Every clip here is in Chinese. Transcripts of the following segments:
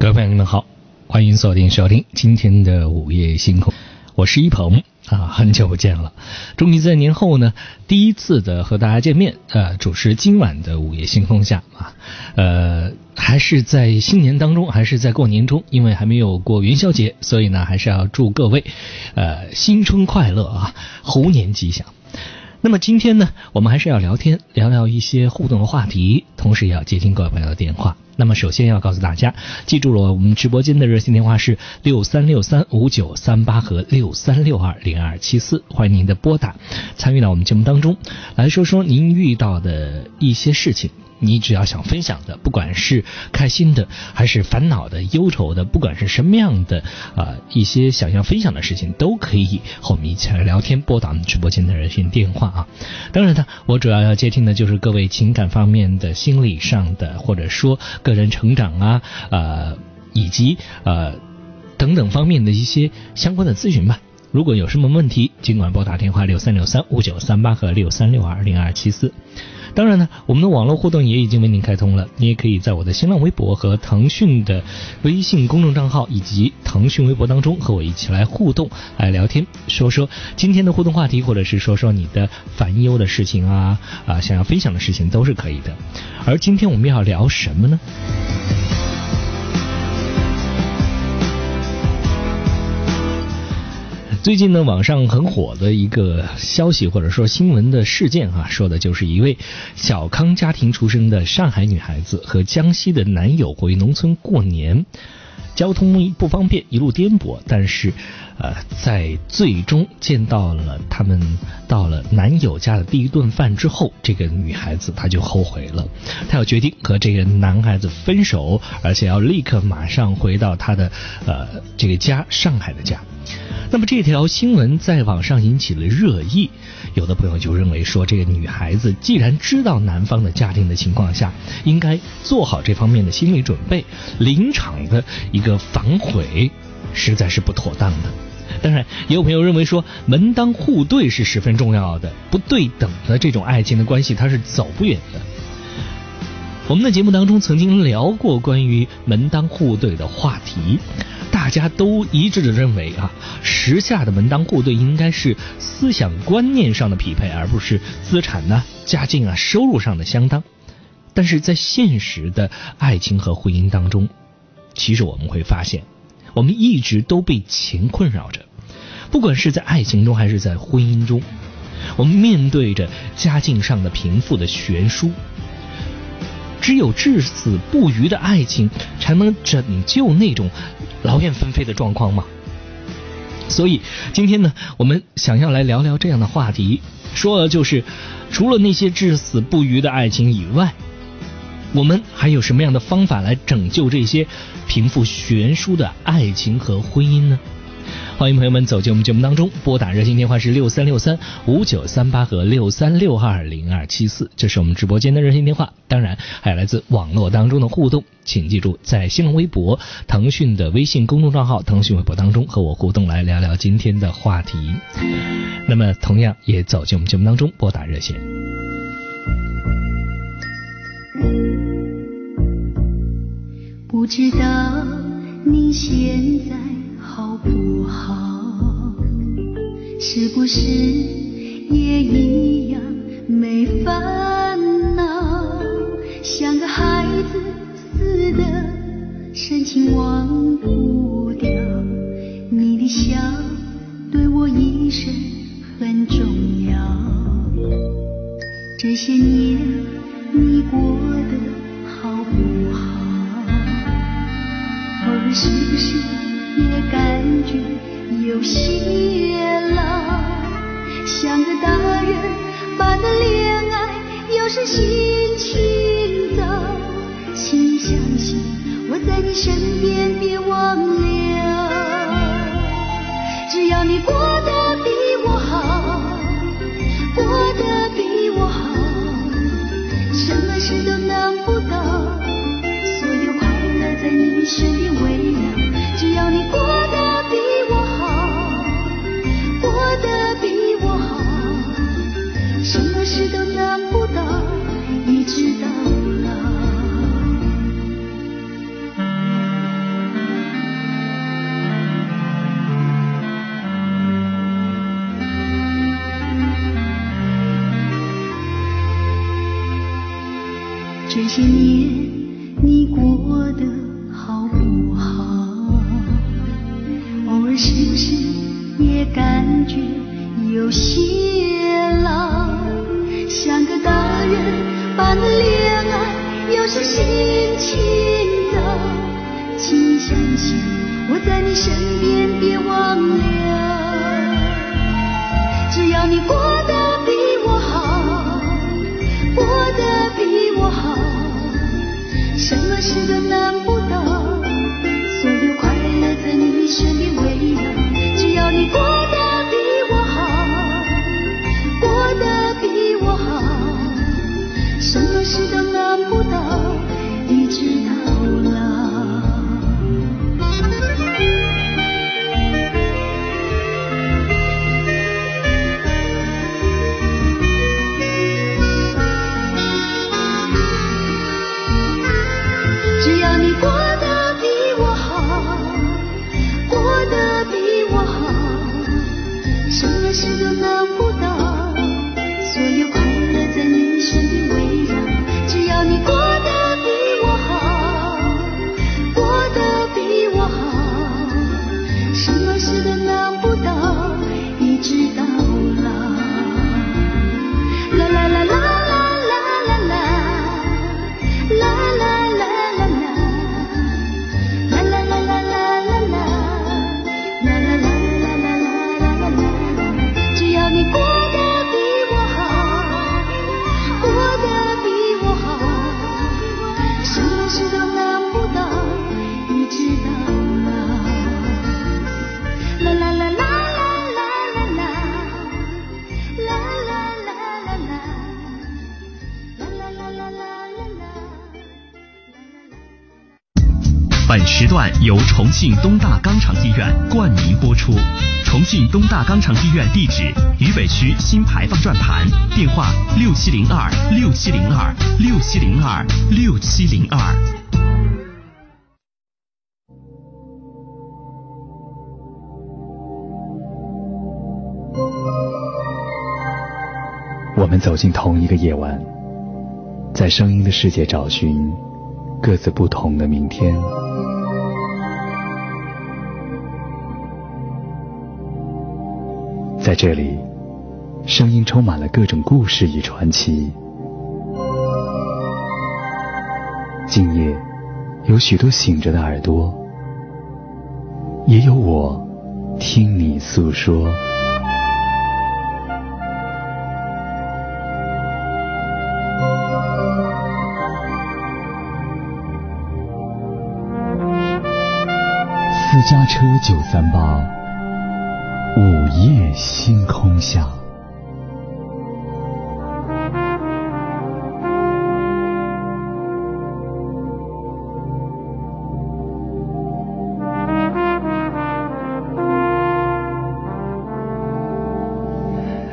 各位朋友，你们好，欢迎锁定收听今天的午夜星空，我是一鹏。啊，很久不见了，终于在年后呢，第一次的和大家见面，呃，主持今晚的午夜星空下。啊，呃，还是在新年当中，还是在过年中，因为还没有过元宵节，所以呢，还是要祝各位呃新春快乐啊，猴年吉祥。那么今天呢，我们还是要聊天，聊聊一些互动的话题，同时也要接听各位朋友的电话。那么首先要告诉大家，记住了，我们直播间的热线电话是六三六三五九三八和六三六二零二七四，欢迎您的拨打，参与到我们节目当中，来说说您遇到的一些事情。你只要想分享的，不管是开心的，还是烦恼的、忧愁的，不管是什么样的啊一些想要分享的事情，都可以和我们一起来聊天，拨打我们直播间的热线电话啊。当然呢，我主要要接听的就是各位情感方面的、心理上的，或者说个人成长啊，呃，以及呃等等方面的一些相关的咨询吧。如果有什么问题，尽管拨打电话六三六三五九三八和六三六二零二七四。当然呢，我们的网络互动也已经为您开通了，你也可以在我的新浪微博和腾讯的微信公众账号以及腾讯微博当中和我一起来互动、来聊天，说说今天的互动话题，或者是说说你的烦忧的事情啊啊，想要分享的事情都是可以的。而今天我们要聊什么呢？最近呢，网上很火的一个消息或者说新闻的事件啊，说的就是一位小康家庭出生的上海女孩子和江西的男友回农村过年，交通不方便，一路颠簸，但是呃，在最终见到了他们到了男友家的第一顿饭之后，这个女孩子她就后悔了，她要决定和这个男孩子分手，而且要立刻马上回到她的呃这个家上海的家。那么这条新闻在网上引起了热议，有的朋友就认为说，这个女孩子既然知道男方的家庭的情况下，应该做好这方面的心理准备，临场的一个反悔，实在是不妥当的。当然，也有朋友认为说，门当户对是十分重要的，不对等的这种爱情的关系，它是走不远的。我们的节目当中曾经聊过关于门当户对的话题。大家都一致的认为啊，时下的门当户对应该是思想观念上的匹配，而不是资产呢、家境啊、收入上的相当。但是在现实的爱情和婚姻当中，其实我们会发现，我们一直都被钱困扰着。不管是在爱情中还是在婚姻中，我们面对着家境上的贫富的悬殊。只有至死不渝的爱情，才能拯救那种劳燕分飞的状况吗？所以今天呢，我们想要来聊聊这样的话题，说的就是除了那些至死不渝的爱情以外，我们还有什么样的方法来拯救这些贫富悬殊的爱情和婚姻呢？欢迎朋友们走进我们节目当中，拨打热线电话是六三六三五九三八和六三六二零二七四，这是我们直播间的热线电话。当然，还有来自网络当中的互动，请记住在新浪微博、腾讯的微信公众账号、腾讯微博当中和我互动，来聊聊今天的话题。那么，同样也走进我们节目当中，拨打热线。不知道你现在。不好？是不是也一样没烦恼？像个孩子似的，深情忘不掉。你的笑对我一生很重要。这些年你过得好不好？偶尔是不是？有些老，像个大人般的恋爱，有时心情糟。请你相信我在你身边，别忘了，只要你过得比我好，过得比我好，什么事都难不倒，所有快乐在你身边围绕。只要你过有些老？像个大人般的恋爱，有时心情糟。请你相信我在你身边，别忘了，只要你过得比我好，过得比我好，什么事都难不倒，所有快乐在你身边由重庆东大肛肠医院冠名播出。重庆东大肛肠医院地址：渝北区新牌坊转盘，电话：六七零二六七零二六七零二六七零二。我们走进同一个夜晚，在声音的世界找寻各自不同的明天。在这里，声音充满了各种故事与传奇。今夜，有许多醒着的耳朵，也有我听你诉说。私家车九三八，午夜星空下。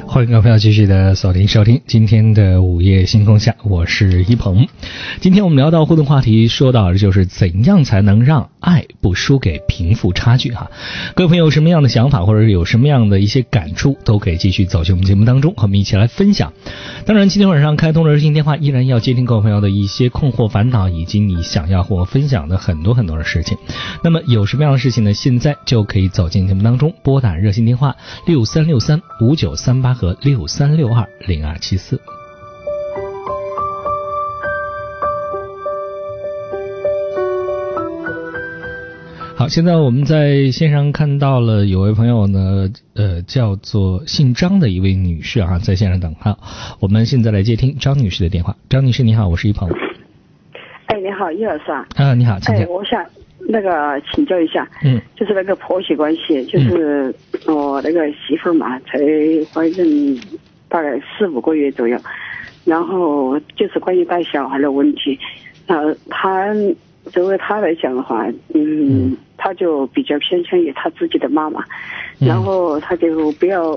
欢迎各位朋友继续的锁定收听今天的午夜星空下，我是一鹏。今天我们聊到互动话题，说到的就是怎样才能让爱不输给贫富差距哈。各位朋友有什么样的想法，或者是有什么样的一些感触，都可以继续走进我们节目当中，和我们一起来分享。当然，今天晚上开通的热线电话依然要接听各位朋友的一些困惑、烦恼，以及你想要和我分享的很多很多的事情。那么有什么样的事情呢？现在就可以走进节目当中，拨打热线电话六三六三五九三八和六三六二零二七四。好，现在我们在线上看到了有位朋友呢，呃，叫做姓张的一位女士啊，在线上等哈。我们现在来接听张女士的电话。张女士你好，我是一鹏。哎，你好，叶老师啊。啊，你好，请哎，我想那个请教一下，嗯就是那个婆媳关系，就是我那个媳妇儿嘛，才怀孕大概四五个月左右，然后就是关于带小孩的问题，呃，她作为他来讲的话，嗯，他就比较偏向于他自己的妈妈，嗯。然后他就不要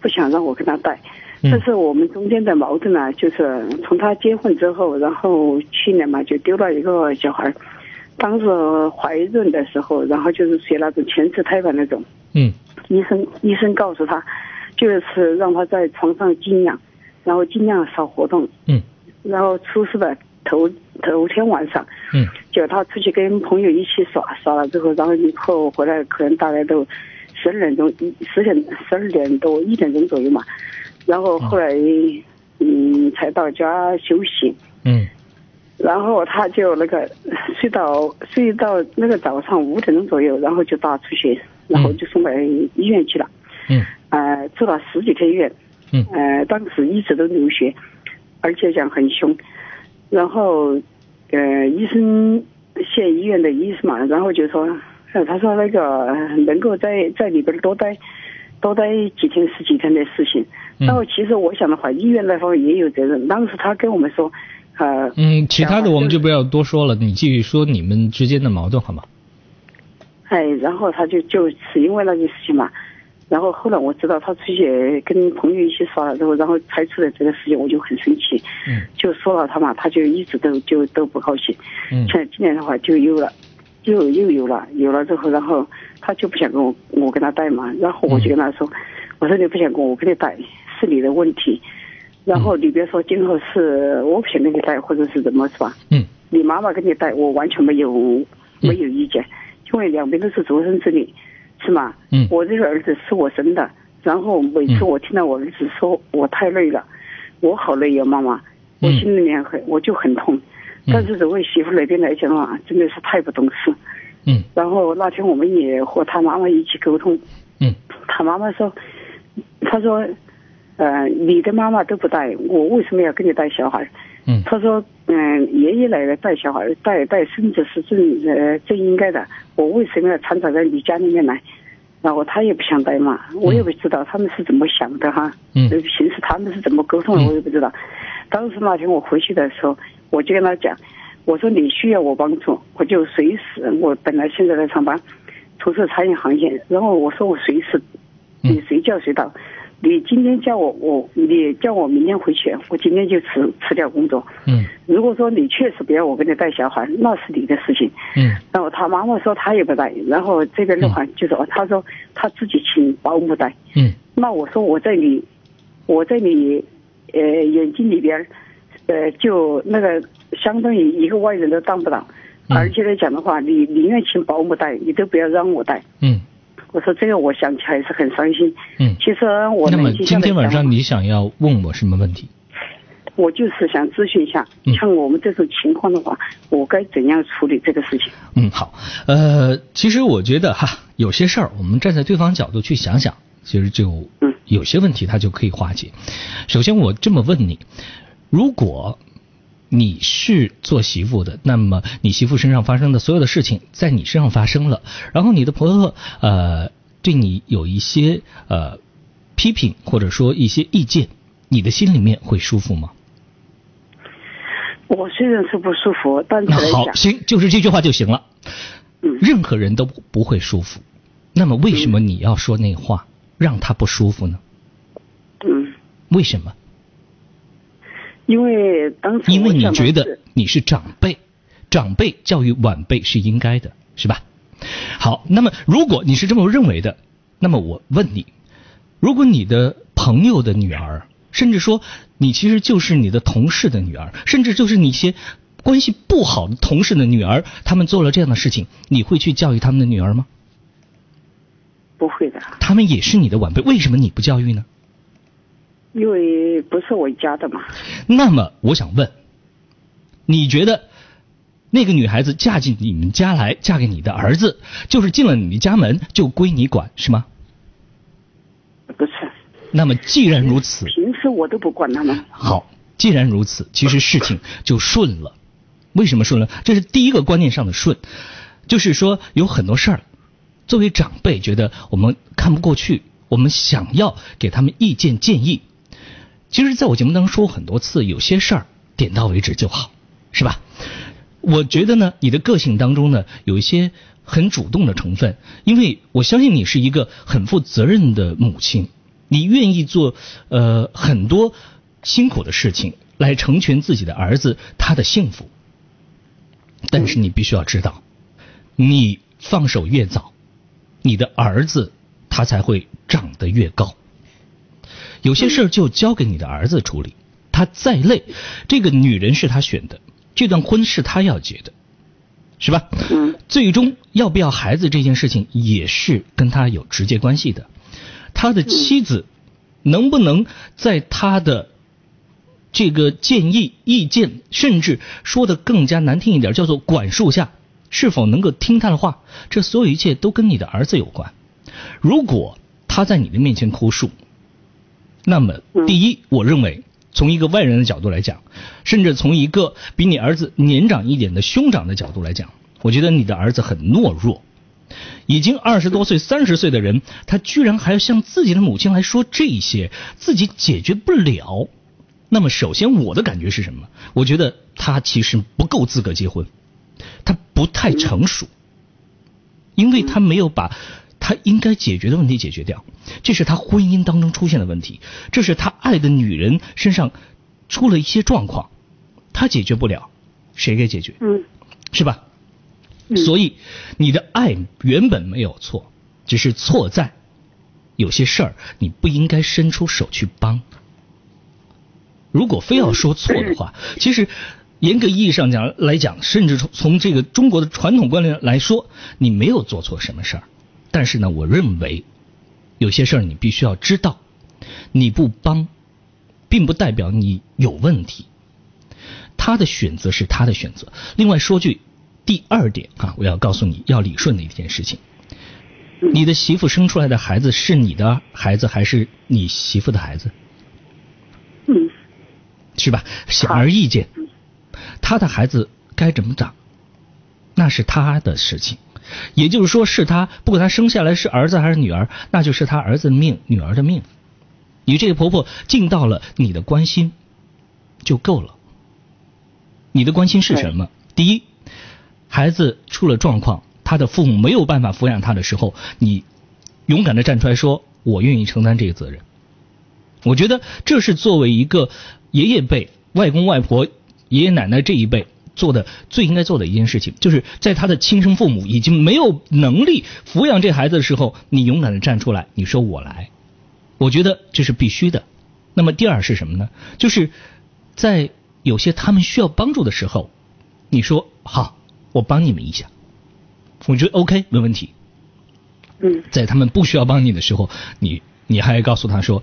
不想让我跟他带。嗯。但是我们中间的矛盾呢，就是从他结婚之后，然后去年嘛就丢了一个小孩儿，当时怀孕的时候，然后就是学那种全瓷胎盘那种，嗯。医生医生告诉他，就是让他在床上静养，然后尽量少活动，嗯。然后出事的头头天晚上，嗯就他出去跟朋友一起耍，耍了之后，然后以后回来可能大概都十二点钟、一十点、十二点多、一点钟左右嘛。然后后来，嗯，才到家休息。嗯然后他就那个睡到睡到那个早上五点钟左右，然后就大出血，然后就送到医院去了。嗯呃，住了十几天院。嗯呃，当时一直都流血，而且讲很凶。然后，呃，医生县医院的医生嘛，然后就说，呃，他说那个能够在在里边多待多待几天是几天的事情。嗯然后其实我想的话，医院那方面也有责任。当时他跟我们说，呃，嗯，其他的我们就不要多说了，你继续说你们之间的矛盾好吗？哎，然后他就就是因为那件事情嘛，然后后来我知道他出去跟朋友一起耍了之后，然后才出来这个事情，我就很生气，嗯。就说了他嘛，他就一直都就都不高兴。嗯。像今年的话就有了，又又有了，有了之后，然后他就不想跟我我跟他带嘛，然后我就跟他说，我说你不想跟我，我跟你带是你的问题，然后你别说今后是我不想跟你带，或者是怎么是吧？嗯。你妈妈跟你带，我完全没有没有意见，因为两边都是独生子女，是吗？嗯我这个儿子是我生的，然后每次我听到我儿子说我太累了，我好累呀，妈妈，我嗯心里面很我就很痛。但是作为媳妇那边来讲的话，真的是太不懂事。嗯然后那天我们也和他妈妈一起沟通，嗯他妈妈说，他说，呃，你的妈妈都不带，我为什么要跟你带小孩？嗯他说，嗯、爷爷奶奶带小孩带带孙子是正呃正应该的，我为什么要掺杂在你家里面来？然后他也不想带嘛，我也不知道他们是怎么想的哈。嗯呃平时他们是怎么沟通的，嗯我也不知道。当时那天我回去的时候，我就跟他讲，我说你需要我帮助，我就随时。我本来现在在上班，从事餐饮行业，然后我说我随时，嗯你随叫随到。你今天叫我，我你叫我明天回去，我今天就辞辞掉工作。嗯如果说你确实不要我给你带小孩，那是你的事情。嗯然后他妈妈说他也不带，然后这边的话就说他说他自己请保姆带。嗯那我说我在你，我在你，呃眼睛里边，呃就那个相当于一个外人都当不到，嗯而且来讲的话，你宁愿请保姆带，你都不要让我带。嗯我说这个我想起来是很伤心。嗯。其实我那么今天晚上你想要问我什么问题？我就是想咨询一下嗯，像我们这种情况的话，我该怎样处理这个事情？嗯，好，呃，其实我觉得哈，有些事儿我们站在对方角度去想想，其实就嗯有些问题它就可以化解。首先，我这么问你，如果你是做媳妇的，那么你媳妇身上发生的所有的事情在你身上发生了，然后你的婆婆呃对你有一些呃批评或者说一些意见，你的心里面会舒服吗？我虽然是不舒服，但是好，行，就是这句话就行了。嗯任何人都不会舒服，那么为什么你要说那话，让他不舒服呢？嗯，为什么？因为当时因为你觉得你是长辈，长辈教育晚辈是应该的，是吧？好，那么如果你是这么认为的，那么我问你，如果你的朋友的女儿，甚至说你其实就是你的同事的女儿，甚至就是你一些关系不好的同事的女儿，他们做了这样的事情，你会去教育他们的女儿吗？不会的，他们也是你的晚辈，为什么你不教育呢？因为不是我家的嘛。那么我想问，你觉得那个女孩子嫁进你们家来，嫁给你的儿子，就是进了你们家门就归你管，是吗？不是，那么既然如此，平时我都不管他们。好，既然如此，其实事情就顺了。为什么顺了？这是第一个观念上的顺，就是说有很多事儿，作为长辈觉得我们看不过去，我们想要给他们意见建议。其实，在我节目当中说过很多次，有些事儿点到为止就好，是吧？我觉得呢，你的个性当中呢，有一些很主动的成分，因为我相信你是一个很负责任的母亲，你愿意做呃很多辛苦的事情来成全自己的儿子他的幸福。但是你必须要知道，你放手越早，你的儿子他才会长得越高。有些事儿就交给你的儿子处理，他再累，这个女人是他选的，这段婚是他要结的，是吧？嗯最终要不要孩子这件事情也是跟他有直接关系的。他的妻子能不能在他的这个建议、意见，甚至说的更加难听一点，叫做管束下，是否能够听他的话？这所有一切都跟你的儿子有关。如果他在你的面前哭诉，那么第一，我认为从一个外人的角度来讲，甚至从一个比你儿子年长一点的兄长的角度来讲，我觉得你的儿子很懦弱。已经二十多岁、三十岁的人，他居然还要向自己的母亲来说这些，自己解决不了。那么，首先我的感觉是什么？我觉得他其实不够资格结婚，他不太成熟，因为他没有把他应该解决的问题解决掉，这是他婚姻当中出现的问题，这是他爱的女人身上出了一些状况，他解决不了，谁给解决？嗯是吧？所以你的爱原本没有错，只是错在有些事儿你不应该伸出手去帮。如果非要说错的话，其实严格意义上讲来讲，甚至从从这个中国的传统观念来说，你没有做错什么事儿。但是呢，我认为有些事儿你必须要知道，你不帮，并不代表你有问题。他的选择是他的选择。另外说句第二点啊，我要告诉你要理顺的一件事情：你的媳妇生出来的孩子是你的孩子还是你媳妇的孩子？嗯是吧？显而易见，他的孩子该怎么长，那是他的事情。也就是说，是他不管他生下来是儿子还是女儿，那就是他儿子的命，女儿的命。你这个婆婆尽到了你的关心就够了。你的关心是什么？第一，孩子出了状况，他的父母没有办法抚养他的时候，你勇敢的站出来说：“我愿意承担这个责任。”我觉得这是作为一个爷爷辈、外公外婆、爷爷奶奶这一辈做的最应该做的一件事情，就是在他的亲生父母已经没有能力抚养这孩子的时候，你勇敢的站出来，你说我来，我觉得这是必须的。那么第二是什么呢？就是在有些他们需要帮助的时候，你说好，我帮你们一下，我觉得 OK 没问题。嗯在他们不需要帮你的时候，你你还告诉他说，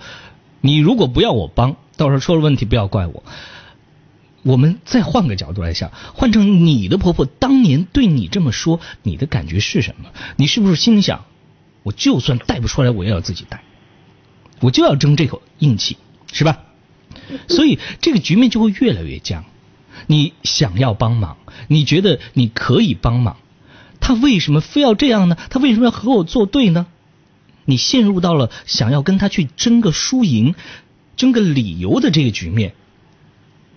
你如果不要我帮，到时候出了问题不要怪我。我们再换个角度来想，换成你的婆婆当年对你这么说，你的感觉是什么？你是不是心里想，我就算带不出来，我也要自己带，我就要争这口硬气，是吧？所以这个局面就会越来越僵。你想要帮忙，你觉得你可以帮忙，他为什么非要这样呢？他为什么要和我作对呢？你陷入到了想要跟他去争个输赢、争个理由的这个局面。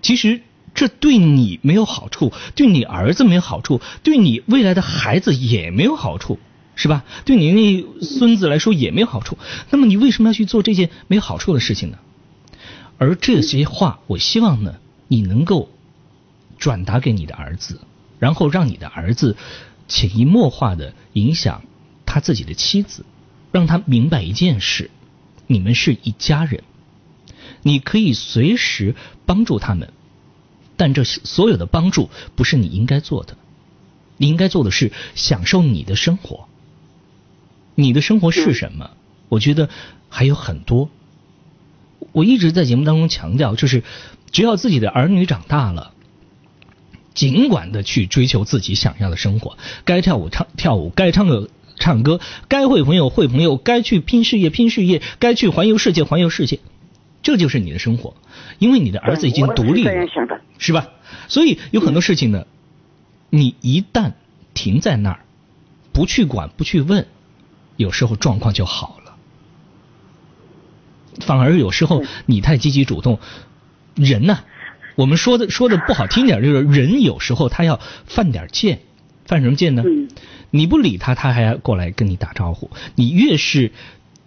其实这对你没有好处，对你儿子没有好处，对你未来的孩子也没有好处，是吧？对你那孙子来说也没有好处。那么你为什么要去做这件没有好处的事情呢？而这些话，我希望呢，你能够转达给你的儿子，然后让你的儿子潜移默化的影响他自己的妻子，让他明白一件事：你们是一家人，你可以随时帮助他们，但这所有的帮助不是你应该做的，你应该做的是享受你的生活。你的生活是什么？我觉得还有很多。我一直在节目当中强调，就是只要自己的儿女长大了，尽管的去追求自己想要的生活，该跳舞唱跳舞，该唱歌唱歌，该会朋友会朋友，该去拼事业拼事业，该去环游世界环游世界，这就是你的生活，因为你的儿子已经独立了，是吧？所以有很多事情呢，你一旦停在那儿，不去管不去问，有时候状况就好了。反而有时候你太积极主动，人呢、我们说的说的不好听点，就是人有时候他要犯点贱，犯什么贱呢？嗯你不理他，他还要过来跟你打招呼。你越是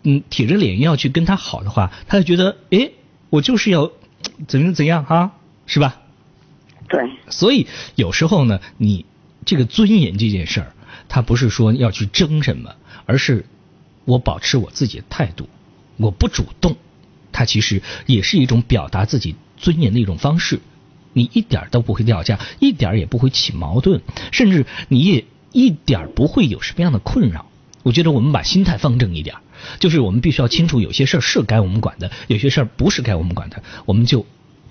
嗯铁着脸要去跟他好的话，他就觉得哎，我就是要怎样怎样啊，是吧？对，所以有时候呢，你这个尊严这件事儿，它不是说要去争什么，而是我保持我自己的态度，我不主动，它其实也是一种表达自己尊严的一种方式。你一点都不会掉价，一点也不会起矛盾，甚至你也一点不会有什么样的困扰。我觉得我们把心态放正一点，就是我们必须要清楚，有些事儿是该我们管的，有些事儿不是该我们管的，我们就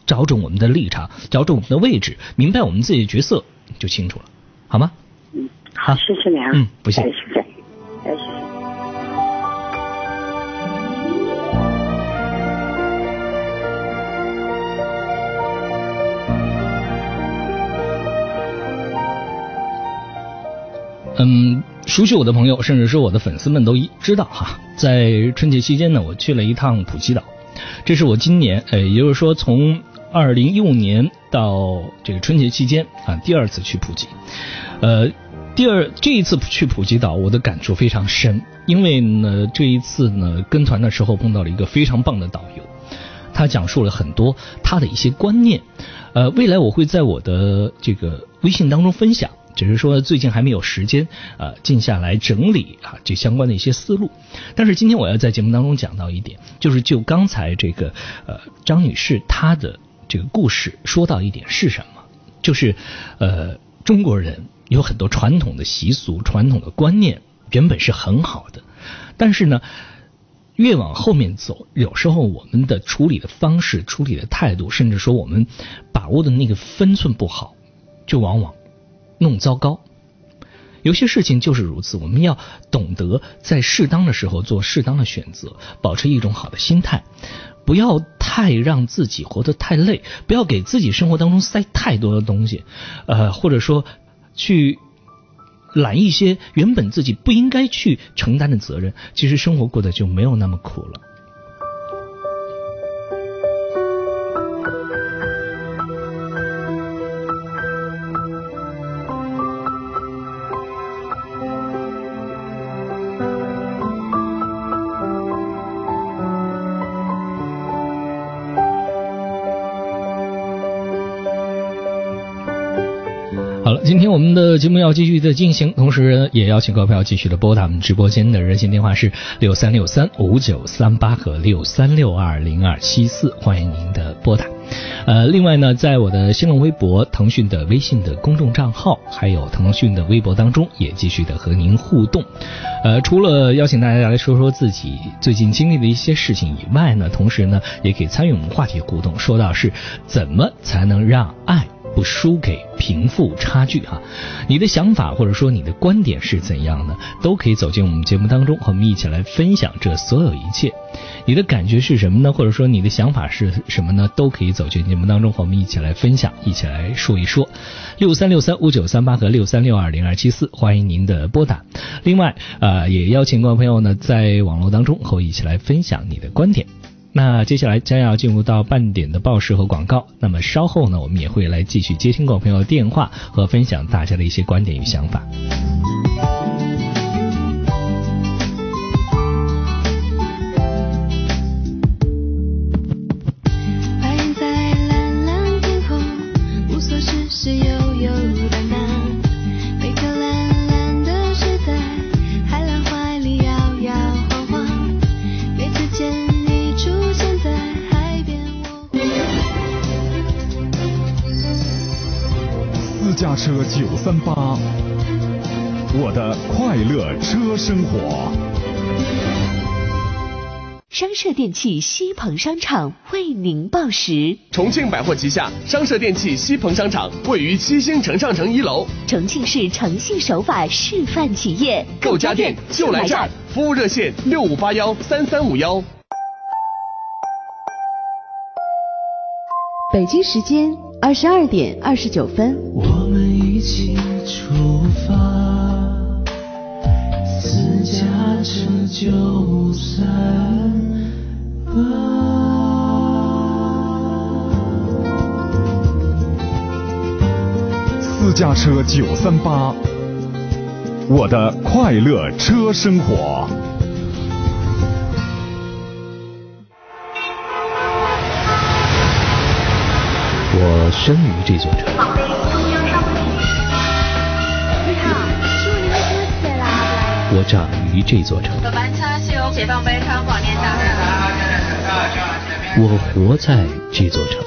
找准我们的立场，找准我们的位置，明白我们自己的角色，就清楚了，好吗？嗯，好，谢谢你啊。嗯，不谢。谢谢谢。熟悉我的朋友，甚至是我的粉丝们都知道哈，在春节期间呢，我去了一趟普吉岛，这是我今年，呃，也就是说从二零一五年到这个春节期间啊，第二次去普吉，呃，第二这一次去普吉岛，我的感触非常深，因为呢，这一次呢，跟团的时候碰到了一个非常棒的导游，他讲述了很多他的一些观念，呃，未来我会在我的这个微信当中分享。只是说最近还没有时间啊，静下来整理啊这相关的一些思路。但是今天我要在节目当中讲到一点，就是就刚才这个呃张女士她的这个故事说到一点是什么？就是呃中国人有很多传统的习俗、传统的观念原本是很好的，但是呢越往后面走，有时候我们的处理的方式、处理的态度，甚至说我们把握的那个分寸不好，就往往。弄糟糕，有些事情就是如此。我们要懂得在适当的时候做适当的选择，保持一种好的心态，不要太让自己活得太累，不要给自己生活当中塞太多的东西，呃，或者说去揽一些原本自己不应该去承担的责任，其实生活过得就没有那么苦了。我们的节目要继续的进行，同时也邀请各位朋友继续的拨打我们直播间的热线电话是六三六三五九三八和六三六二零二七四，欢迎您的拨打。呃，另外呢，在我的新浪微博、腾讯的微信的公众账号，还有腾讯的微博当中，也继续的和您互动。呃，除了邀请大家来说说自己最近经历的一些事情以外呢，同时呢，也可以参与我们话题互动，说到是怎么才能让爱。不输给贫富差距哈，你的想法或者说你的观点是怎样的，都可以走进我们节目当中，和我们一起来分享这所有一切。你的感觉是什么呢？或者说你的想法是什么呢？都可以走进节目当中，和我们一起来分享，一起来说一说。六三六三五九三八和六三六二零二七四，欢迎您的拨打。另外啊，也邀请各位朋友呢，在网络当中和我一起来分享你的观点。那接下来将要进入到半点的报时和广告，那么稍后呢，我们也会来继续接听各位朋友的电话和分享大家的一些观点与想法。车九三八，我的快乐车生活。商社电器西鹏商场为您报时。重庆百货旗下商社电器西鹏商场位于七星城上城一楼，重庆市诚信守法示范企业，购家电就来这儿。服务热线六五八幺三三五幺。北京时间二十二点二十九分。一起出发，私家车九三八。私家车九三八，我的快乐车生活。我生于这座城。我长于这座城，我活在这座城。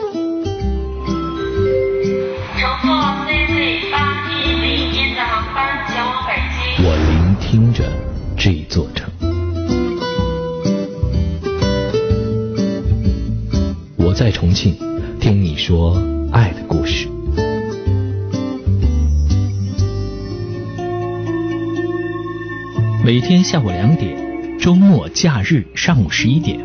我聆听着这座城，我在重庆听你说爱的故事。每天下午两点，周末假日上午十一点，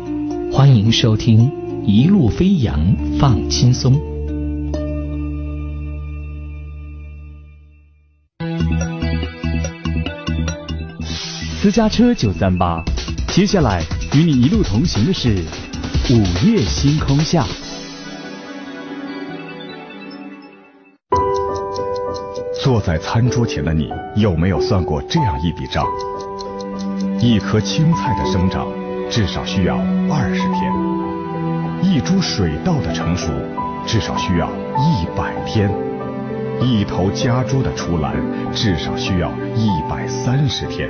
欢迎收听《一路飞扬放轻松》。私家车九三八，接下来与你一路同行的是午夜星空下。坐在餐桌前的你，有没有算过这样一笔账？一颗青菜的生长至少需要二十天，一株水稻的成熟至少需要一百天，一头家猪的出栏至少需要一百三十天，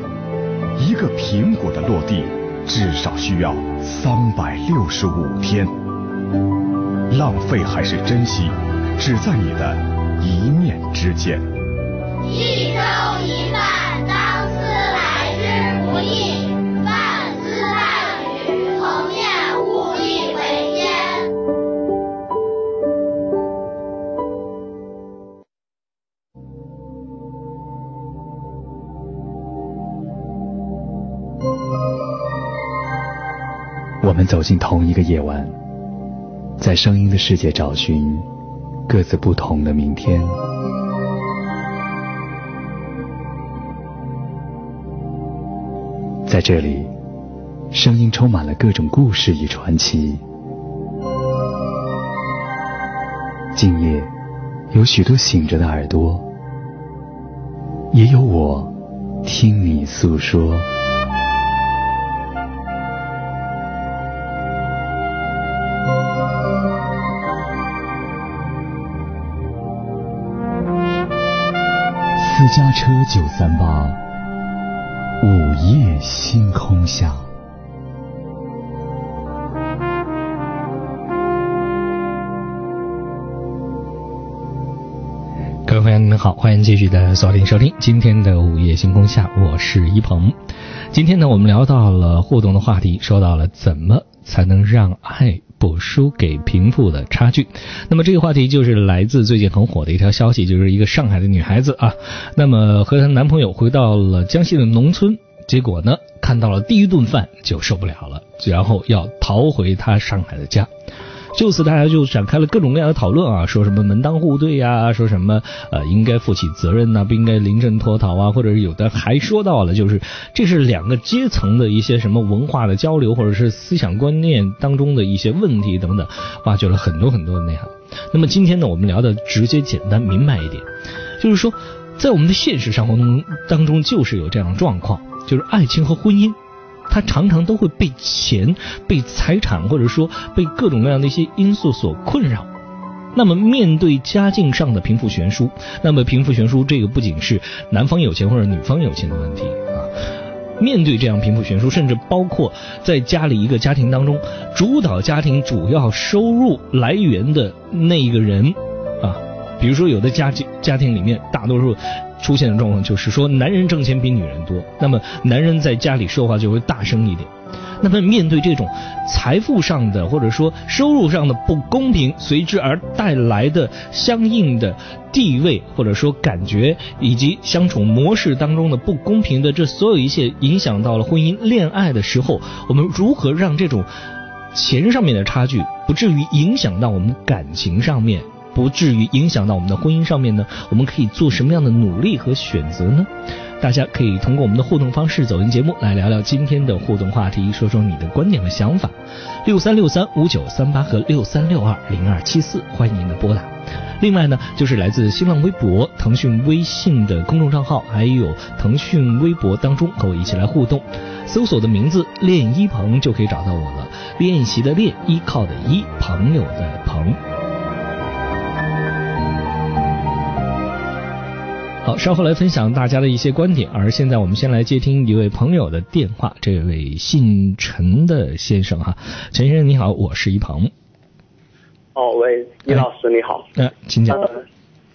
一个苹果的落地至少需要三百六十五天。浪费还是珍惜，只在你的一念之间。一粥一我们走进同一个夜晚，在声音的世界找寻各自不同的明天。在这里，声音充满了各种故事与传奇。今夜，有许多醒着的耳朵，也有我听你诉说。私家车九三八。午夜星空下，各位朋友你们好，欢迎继续的锁定收听今天的午夜星空下，我是一鹏。今天呢，我们聊到了互动的话题，说到了怎么才能让爱不输给贫富的差距。那么这个话题就是来自最近很火的一条消息，就是一个上海的女孩子啊，那么和她男朋友回到了江西的农村。结果呢，看到了第一顿饭就受不了了，然后要逃回她上海的家。就此，大家就展开了各种各样的讨论啊，说什么门当户对呀，说什么呃应该负起责任呐，不应该临阵脱逃啊，或者是有的还说到了，就是这是两个阶层的一些什么文化的交流，或者是思想观念当中的一些问题等等，挖掘了很多很多的内涵。那么今天呢，我们聊的直接、简单、明白一点，就是说，在我们的现实生活中当中，就是有这样的状况。就是爱情和婚姻，他常常都会被钱、被财产，或者说被各种各样的一些因素所困扰。那么，面对家境上的贫富悬殊，那么贫富悬殊这个不仅是男方有钱或者女方有钱的问题啊。面对这样贫富悬殊，甚至包括在家里一个家庭当中，主导家庭主要收入来源的那一个人啊，比如说有的家庭家庭里面大多数。出现的状况就是说，男人挣钱比女人多，那么男人在家里说话就会大声一点。那么面对这种财富上的或者说收入上的不公平，随之而带来的相应的地位或者说感觉以及相处模式当中的不公平的这所有一切，影响到了婚姻恋爱的时候，我们如何让这种钱上面的差距不至于影响到我们感情上面？不至于影响到我们的婚姻上面呢？我们可以做什么样的努力和选择呢？大家可以通过我们的互动方式走进节目来聊聊今天的互动话题，说说你的观点和想法。六三六三五九三八和六三六二零二七四，欢迎您的拨打。另外呢，就是来自新浪微博、腾讯微信的公众账号，还有腾讯微博当中和我一起来互动，搜索的名字“练一鹏”就可以找到我了。练习的练，依靠的依，朋友的朋。好，稍后来分享大家的一些观点。而现在，我们先来接听一位朋友的电话。这位姓陈的先生哈，陈先生你好，我是一鹏。哦，喂，李老师你好。嗯，请讲。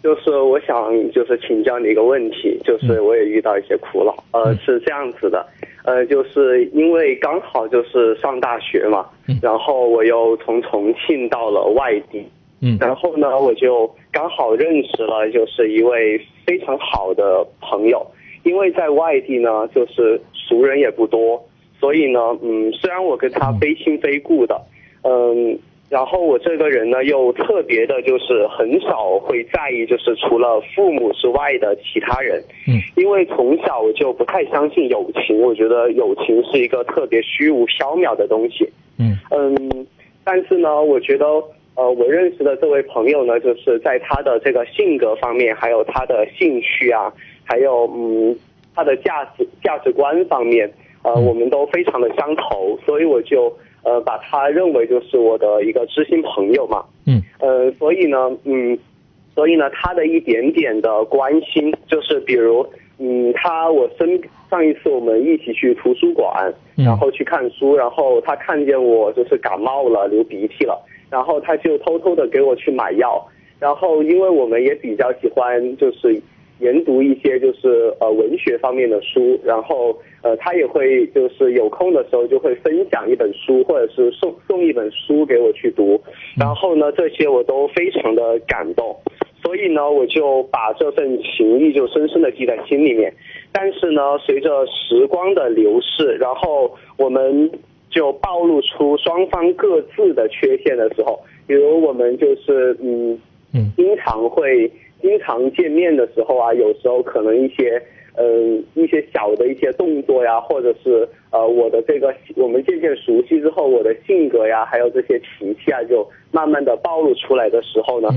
就是我想就是请教你一个问题，就是我也遇到一些苦恼，呃，是这样子的，呃，就是因为刚好就是上大学嘛，然后我又从重庆到了外地，嗯，然后呢，我就刚好认识了就是一位非常好的朋友，因为在外地呢，就是熟人也不多，所以呢，嗯，虽然我跟他非亲非故的，嗯。然后我这个人呢，又特别的，就是很少会在意，就是除了父母之外的其他人。嗯，因为从小我就不太相信友情，我觉得友情是一个特别虚无缥缈的东西。嗯嗯，但是呢，我觉得呃，我认识的这位朋友呢，就是在他的这个性格方面，还有他的兴趣啊，还有嗯他的价值价值观方面，呃，我们都非常的相投，所以我就。呃，把他认为就是我的一个知心朋友嘛。嗯。呃，所以呢，嗯，所以呢，他的一点点的关心，就是比如，嗯，他我身上一次我们一起去图书馆，然后去看书，然后他看见我就是感冒了，流鼻涕了，然后他就偷偷的给我去买药，然后因为我们也比较喜欢就是。研读一些就是呃文学方面的书，然后呃他也会就是有空的时候就会分享一本书，或者是送送一本书给我去读，然后呢这些我都非常的感动，所以呢我就把这份情谊就深深的记在心里面。但是呢随着时光的流逝，然后我们就暴露出双方各自的缺陷的时候，比如我们就是嗯嗯经常会。经常见面的时候啊，有时候可能一些，嗯，一些小的一些动作呀，或者是呃，我的这个我们渐渐熟悉之后，我的性格呀，还有这些脾气啊，就慢慢的暴露出来的时候呢，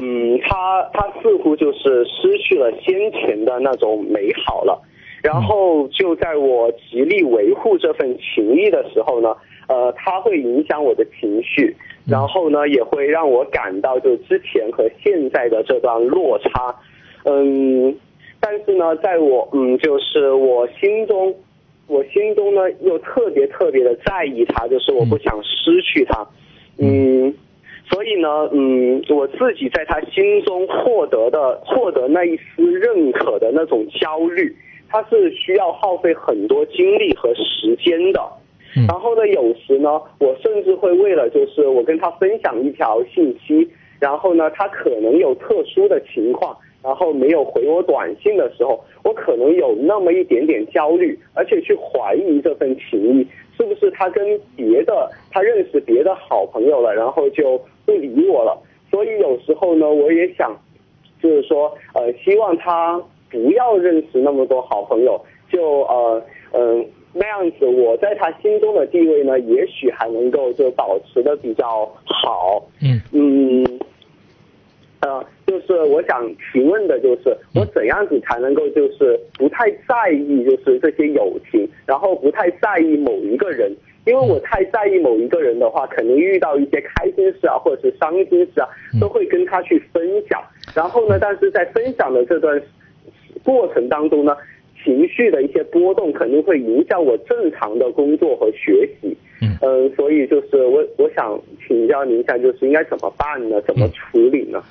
嗯，他他似乎就是失去了先前的那种美好了，然后就在我极力维护这份情谊的时候呢，呃，它会影响我的情绪。然后呢，也会让我感到就之前和现在的这段落差，嗯，但是呢，在我嗯，就是我心中，我心中呢又特别特别的在意他，就是我不想失去他，嗯，所以呢，嗯，我自己在他心中获得的获得那一丝认可的那种焦虑，它是需要耗费很多精力和时间的。然后呢，有时呢，我甚至会为了就是我跟他分享一条信息，然后呢，他可能有特殊的情况，然后没有回我短信的时候，我可能有那么一点点焦虑，而且去怀疑这份情谊是不是他跟别的他认识别的好朋友了，然后就不理我了。所以有时候呢，我也想，就是说，呃，希望他不要认识那么多好朋友，就呃嗯。那样子，我在他心中的地位呢，也许还能够就保持的比较好。嗯嗯，呃，就是我想提问的，就是我怎样子才能够就是不太在意就是这些友情，然后不太在意某一个人，因为我太在意某一个人的话，肯定遇到一些开心事啊，或者是伤心事啊，都会跟他去分享。然后呢，但是在分享的这段过程当中呢。情绪的一些波动肯定会影响我正常的工作和学习，嗯，所以就是我我想请教您一下，就是应该怎么办呢？怎么处理呢？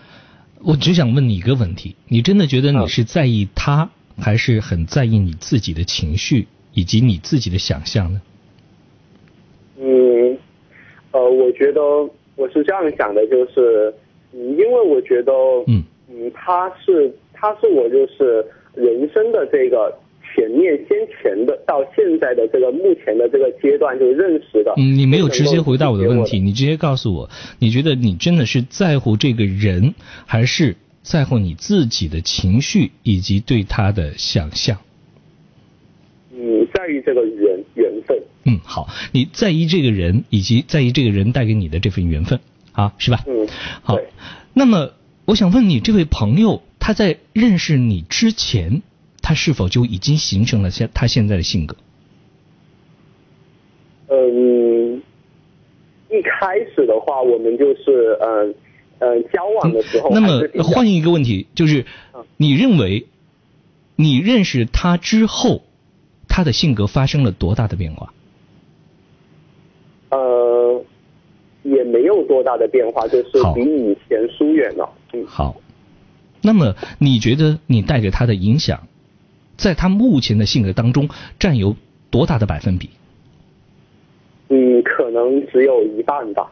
我只想问你一个问题：你真的觉得你是在意他，还是很在意你自己的情绪以及你自己的想象呢？嗯，呃，我觉得我是这样想的，就是嗯因为我觉得，嗯嗯，他是他是我就是。人生的这个前面先前的到现在的这个目前的这个阶段就认识的。嗯，你没有直接回答我的问题，你直接告诉我，你觉得你真的是在乎这个人，还是在乎你自己的情绪以及对他的想象？嗯，在意这个缘缘分。嗯，好，你在意这个人，以及在意这个人带给你的这份缘分，啊，是吧？嗯，好。那么，我想问你，这位朋友。他在认识你之前，他是否就已经形成了现他现在的性格？嗯，一开始的话，我们就是嗯嗯交往的时候。那么换一个问题，就是你认为你认识他之后，他的性格发生了多大的变化？呃，也没有多大的变化，就是比以前疏远了。嗯，好。那么你觉得你带给他的影响，在他目前的性格当中占有多大的百分比？嗯，可能只有一半吧。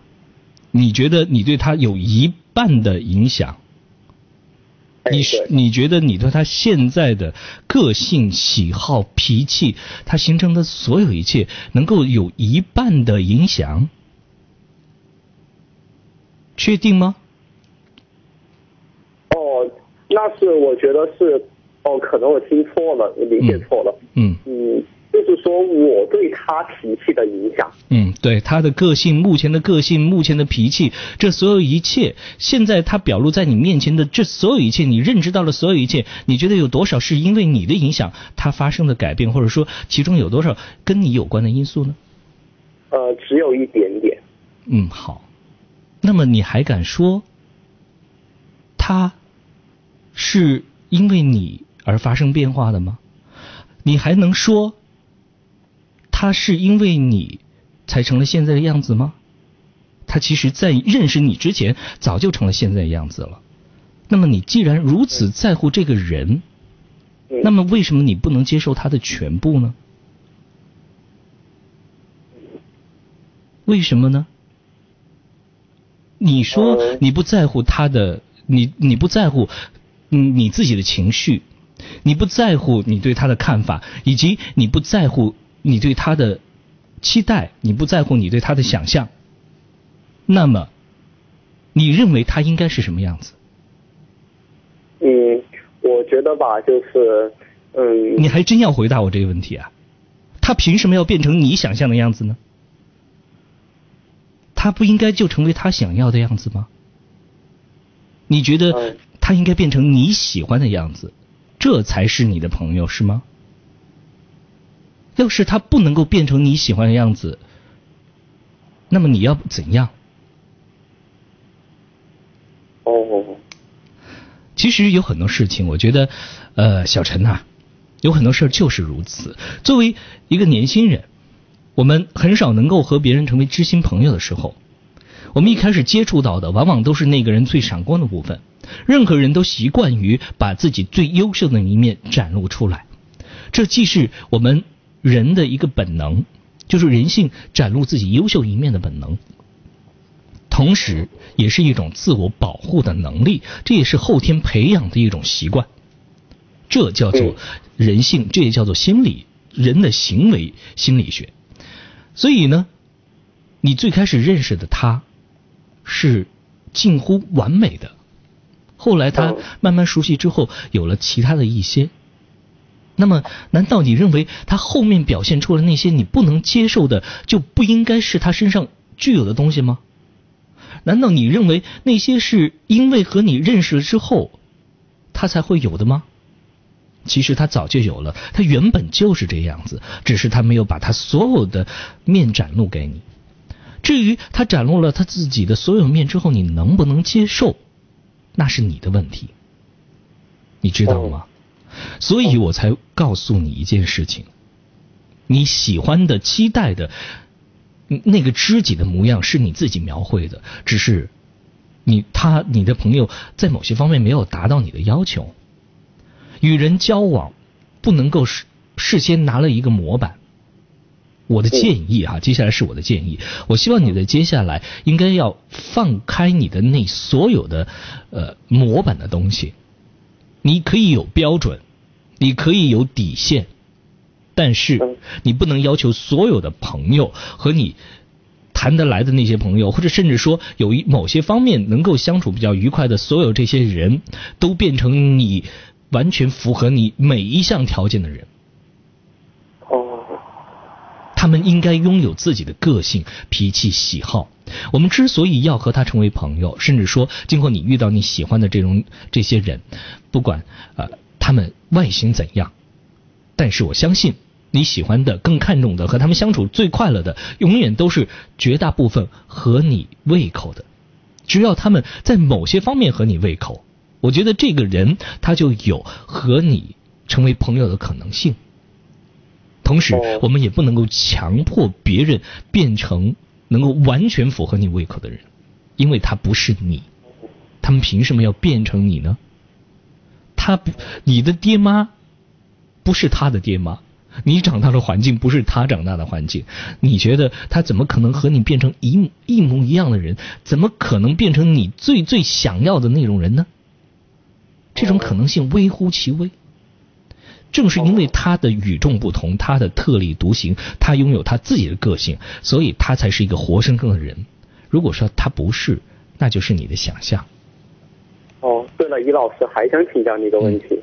你觉得你对他有一半的影响？你是你觉得你对他现在的个性、喜好、脾气，他形成的所有一切，能够有一半的影响？确定吗？哦，那是我觉得是，哦，可能我听错了，我理解错了。嗯嗯，就是说我对他脾气的影响。嗯，对他的个性，目前的个性，目前的脾气，这所有一切，现在他表露在你面前的这所有一切，你认知到了所有一切，你觉得有多少是因为你的影响，他发生的改变，或者说其中有多少跟你有关的因素呢？呃，只有一点点。嗯，好。那么你还敢说，他是因为你而发生变化的吗？你还能说，他是因为你才成了现在的样子吗？他其实，在认识你之前，早就成了现在的样子了。那么，你既然如此在乎这个人，那么为什么你不能接受他的全部呢？为什么呢？你说你不在乎他的，你你不在乎，嗯，你自己的情绪，你不在乎你对他的看法，以及你不在乎你对他的期待，你不在乎你对他的想象。那么，你认为他应该是什么样子？嗯，我觉得吧，就是，嗯。你还真要回答我这个问题啊？他凭什么要变成你想象的样子呢？他不应该就成为他想要的样子吗？你觉得他应该变成你喜欢的样子，这才是你的朋友是吗？要是他不能够变成你喜欢的样子，那么你要怎样？哦，其实有很多事情，我觉得，呃，小陈呐、有很多事儿就是如此。作为一个年轻人，我们很少能够和别人成为知心朋友的时候，我们一开始接触到的，往往都是那个人最闪光的部分。任何人都习惯于把自己最优秀的一面展露出来，这既是我们人的一个本能，就是人性展露自己优秀一面的本能。同时，也是一种自我保护的能力，这也是后天培养的一种习惯。这叫做人性，这也叫做心理，人的行为心理学。所以呢，你最开始认识的他，是近乎完美的。后来他慢慢熟悉之后，有了其他的一些。那么，难道你认为他后面表现出了那些你不能接受的，就不应该是他身上具有的东西吗？难道你认为那些是因为和你认识了之后，他才会有的吗？其实他早就有了，他原本就是这样子，只是他没有把他所有的面展露给你。至于他展露了他自己的所有面之后，你能不能接受，那是你的问题，你知道吗？所以我才告诉你一件事情：你喜欢的、期待的。那个知己的模样是你自己描绘的，只是你他你的朋友在某些方面没有达到你的要求。与人交往不能够事事先拿了一个模板。我的建议哈、啊，接下来是我的建议。我希望你的接下来应该要放开你的那所有的呃模板的东西。你可以有标准，你可以有底线。但是你不能要求所有的朋友和你谈得来的那些朋友，或者甚至说有一某些方面能够相处比较愉快的所有这些人都变成你完全符合你每一项条件的人。他们应该拥有自己的个性、脾气、喜好。我们之所以要和他成为朋友，甚至说今后你遇到你喜欢的这种这些人，不管呃他们外形怎样，但是我相信。你喜欢的、更看重的、和他们相处最快乐的，永远都是绝大部分合你胃口的。只要他们在某些方面合你胃口，我觉得这个人他就有和你成为朋友的可能性。同时，我们也不能够强迫别人变成能够完全符合你胃口的人，因为他不是你，他们凭什么要变成你呢？他不，你的爹妈不是他的爹妈，你长大的环境不是他长大的环境，你觉得他怎么可能和你变成一一模一样的人？怎么可能变成你最最想要的那种人呢？这种可能性微乎其微。正是因为他的与众不同，他的特立独行，他拥有他自己的个性，所以他才是一个活生生的人。如果说他不是，那就是你的想象。哦，对了，于老师还想请教你一个问题，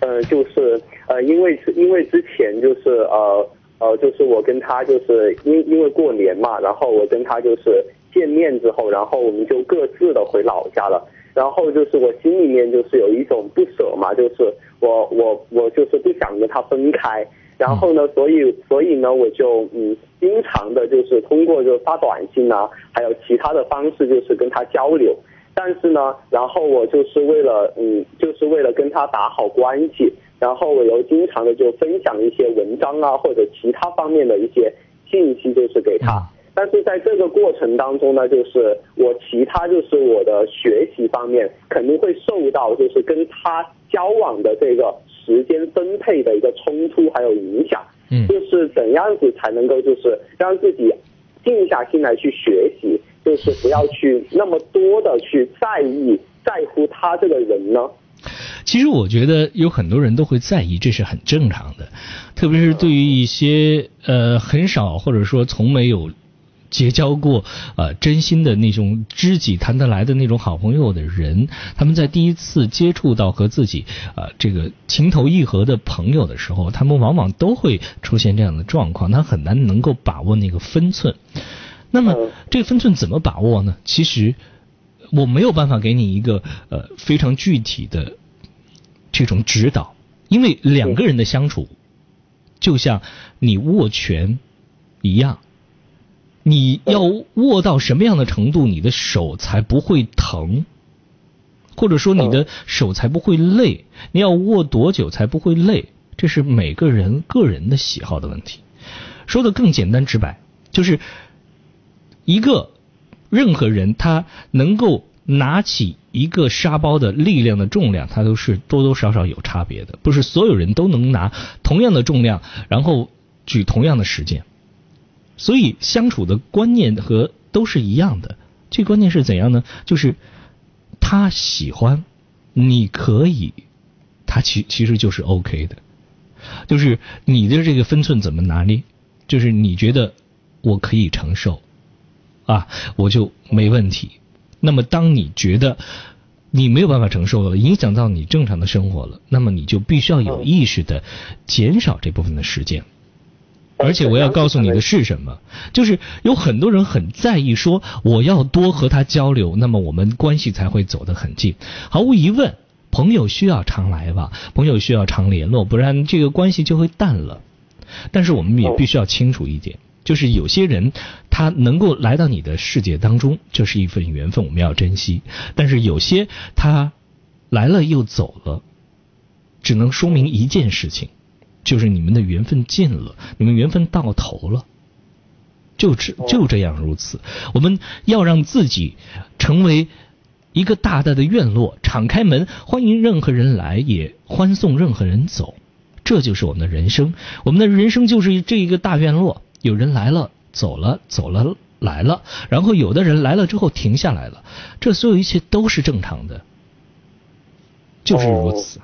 呃，就是呃，因为因为之前就是呃呃，就是我跟他就是因因为过年嘛，然后我跟他就是见面之后，然后我们就各自的回老家了。然后就是我心里面就是有一种不舍嘛，就是我我我就是不想跟他分开。然后呢，所以所以呢，我就嗯，经常的就是通过就发短信啊，还有其他的方式，就是跟他交流。但是呢，然后我就是为了嗯，就是为了跟他打好关系，然后我又经常的就分享一些文章啊，或者其他方面的一些信息，就是给他。但是在这个过程当中呢，就是我其他就是我的学习方面肯定会受到就是跟他交往的这个时间分配的一个冲突还有影响。嗯，就是怎样子才能够就是让自己静下心来去学习，就是不要去那么多的去在意在乎他这个人呢？其实我觉得有很多人都会在意，这是很正常的，特别是对于一些呃很少或者说从没有。结交过呃真心的那种知己谈得来的那种好朋友的人，他们在第一次接触到和自己呃这个情投意合的朋友的时候，他们往往都会出现这样的状况，他很难能够把握那个分寸。那么这个分寸怎么把握呢？其实我没有办法给你一个呃非常具体的这种指导，因为两个人的相处就像你握拳一样。你要握到什么样的程度，你的手才不会疼，或者说你的手才不会累？你要握多久才不会累？这是每个人个人的喜好的问题。说的更简单直白，就是一个任何人他能够拿起一个沙包的力量的重量，它都是多多少少有差别的，不是所有人都能拿同样的重量，然后举同样的时间。所以相处的观念和都是一样的，这观念是怎样呢？就是他喜欢，你可以，他其其实就是 OK 的，就是你的这个分寸怎么拿捏？就是你觉得我可以承受，啊，我就没问题。那么当你觉得你没有办法承受了，影响到你正常的生活了，那么你就必须要有意识的减少这部分的时间。而且我要告诉你的是什么？就是有很多人很在意，说我要多和他交流，那么我们关系才会走得很近。毫无疑问，朋友需要常来吧，朋友需要常联络，不然这个关系就会淡了。但是我们也必须要清楚一点，就是有些人他能够来到你的世界当中，这是一份缘分，我们要珍惜。但是有些他来了又走了，只能说明一件事情。就是你们的缘分尽了，你们缘分到头了，就这就这样如此。我们要让自己成为一个大大的院落，敞开门，欢迎任何人来，也欢送任何人走。这就是我们的人生，我们的人生就是这一个大院落。有人来了，走了，走了，来了，然后有的人来了之后停下来了，这所有一切都是正常的，就是如此。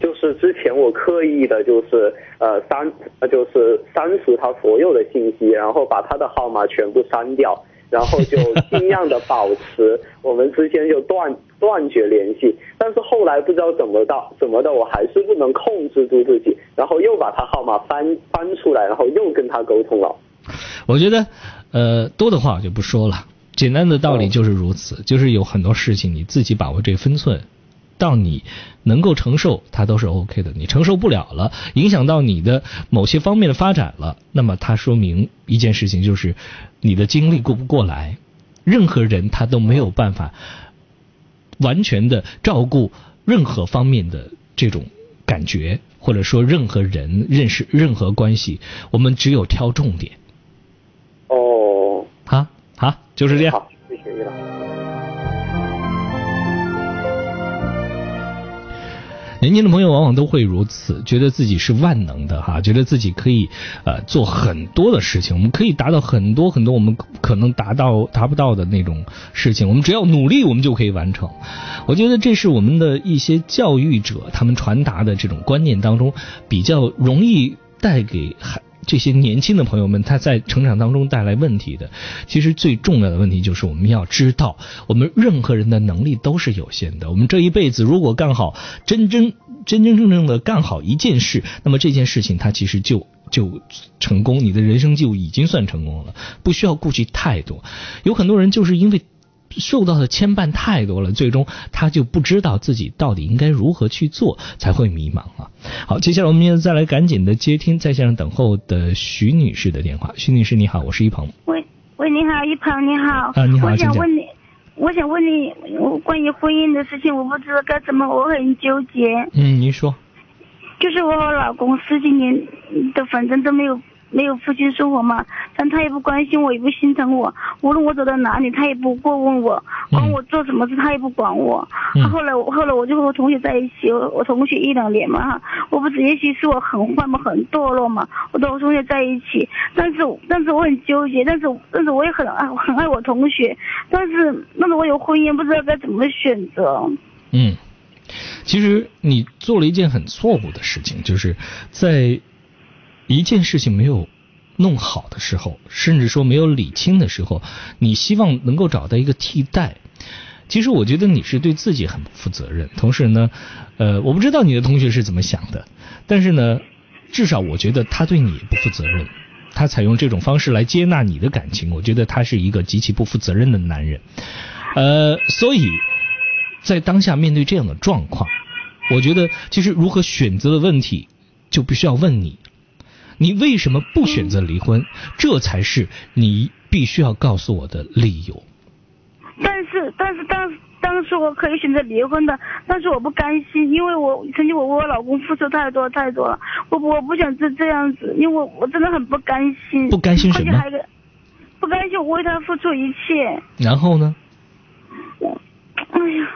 就是之前我刻意的，就是呃删，就是删除他所有的信息，然后把他的号码全部删掉，然后就尽量的保持我们之间就断断绝联系。但是后来不知道怎么到怎么的，我还是不能控制住自己，然后又把他号码翻翻出来，然后又跟他沟通了。我觉得呃多的话我就不说了，简单的道理就是如此，就是有很多事情你自己把握这分寸。到你能够承受，它都是 OK 的。你承受不了了，影响到你的某些方面的发展了，那么它说明一件事情，就是你的精力过不过来。任何人他都没有办法完全的照顾任何方面的这种感觉，或者说任何人认识任何关系，我们只有挑重点。哦，好，好，就是这样。年轻的朋友往往都会如此，觉得自己是万能的哈，觉得自己可以呃做很多的事情，我们可以达到很多很多我们可能达到达不到的那种事情，我们只要努力，我们就可以完成。我觉得这是我们的一些教育者他们传达的这种观念当中比较容易带给孩。这些年轻的朋友们，他在成长当中带来问题的，其实最重要的问题就是我们要知道，我们任何人的能力都是有限的。我们这一辈子如果干好真真真真正正的干好一件事，那么这件事情它其实就就成功，你的人生就已经算成功了，不需要顾及太多。有很多人就是因为。受到的牵绊太多了，最终他就不知道自己到底应该如何去做，才会迷茫啊。好，接下来我们再来赶紧的接听在线上等候的徐女士的电话。徐女士你好，我是一鹏。喂喂，你好，一鹏你好。啊，你好，我想问你，我想问你，我关于婚姻的事情，我不知道该怎么，我很纠结。嗯，您说。就是我和老公十几年的反正都没有。没有夫妻生活嘛，但他也不关心我，也不心疼我。无论我走到哪里，他也不过问我，管我做什么事，他也不管我。后来我，后来我就和我同学在一起，我同学一两年嘛哈，我不是也许是我很坏嘛，很堕落嘛，我和我同学在一起，但是，但是我很纠结，但是，但是我也很爱，很爱我同学，但是，但是我有婚姻，不知道该怎么选择。嗯，其实你做了一件很错误的事情，就是在。一件事情没有弄好的时候，甚至说没有理清的时候，你希望能够找到一个替代。其实我觉得你是对自己很不负责任。同时呢，呃，我不知道你的同学是怎么想的，但是呢，至少我觉得他对你不负责任。他采用这种方式来接纳你的感情，我觉得他是一个极其不负责任的男人。呃，所以在当下面对这样的状况，我觉得其实如何选择的问题，就必须要问你。你为什么不选择离婚？这才是你必须要告诉我的理由。但是，但是当当时我可以选择离婚的，但是我不甘心，因为我曾经我为我老公付出太多太多了，我我不想这这样子，因为我我真的很不甘心。不甘心什么？不甘心我为他付出一切。然后呢？我，哎呀，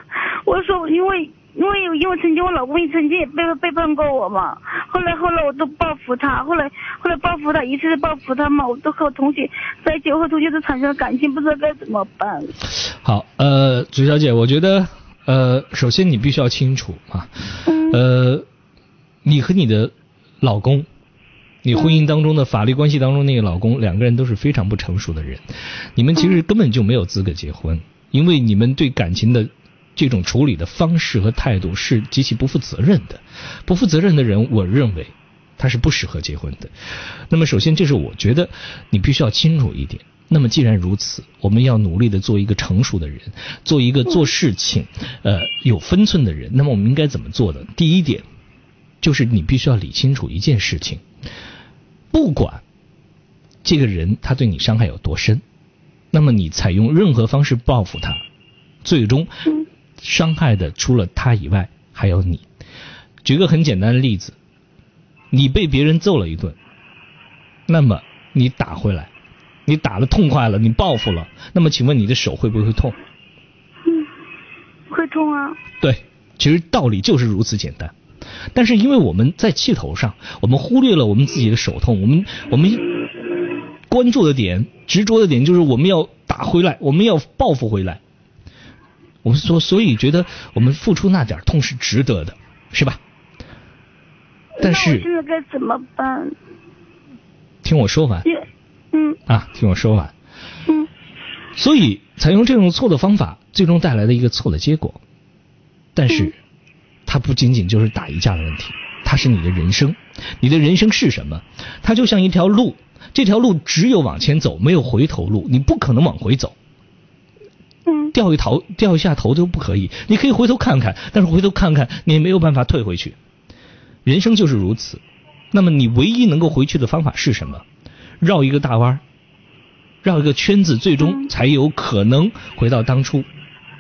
我说因为。因为因为曾经我老公也曾经也背背叛过我嘛，后来后来我都报复他，后来后来报复他一次次报复他嘛，我都和我同学在一起，和同学都产生了感情，不知道该怎么办。好，呃，朱小姐，我觉得呃，首先你必须要清楚啊，呃，你和你的老公，你婚姻当中的法律关系当中那个老公，两个人都是非常不成熟的人，你们其实根本就没有资格结婚，因为你们对感情的。这种处理的方式和态度是极其不负责任的，不负责任的人，我认为他是不适合结婚的。那么，首先，这是我觉得你必须要清楚一点。那么，既然如此，我们要努力的做一个成熟的人，做一个做事情呃有分寸的人。那么，我们应该怎么做的？第一点，就是你必须要理清楚一件事情：不管这个人他对你伤害有多深，那么你采用任何方式报复他，最终。伤害的除了他以外还有你。举个很简单的例子，你被别人揍了一顿，那么你打回来，你打的痛快了，你报复了，那么请问你的手会不会痛？嗯，会痛啊。对，其实道理就是如此简单。但是因为我们在气头上，我们忽略了我们自己的手痛。我们我们关注的点、执着的点就是我们要打回来，我们要报复回来。我们说，所以觉得我们付出那点痛是值得的，是吧？但是现在该怎么办？听我说完。嗯。啊，听我说完。嗯。所以采用这种错的方法，最终带来的一个错的结果。但是，它不仅仅就是打一架的问题，它是你的人生。你的人生是什么？它就像一条路，这条路只有往前走，没有回头路，你不可能往回走。掉一头掉一下头都不可以，你可以回头看看，但是回头看看你没有办法退回去。人生就是如此。那么你唯一能够回去的方法是什么？绕一个大弯，绕一个圈子，最终才有可能回到当初。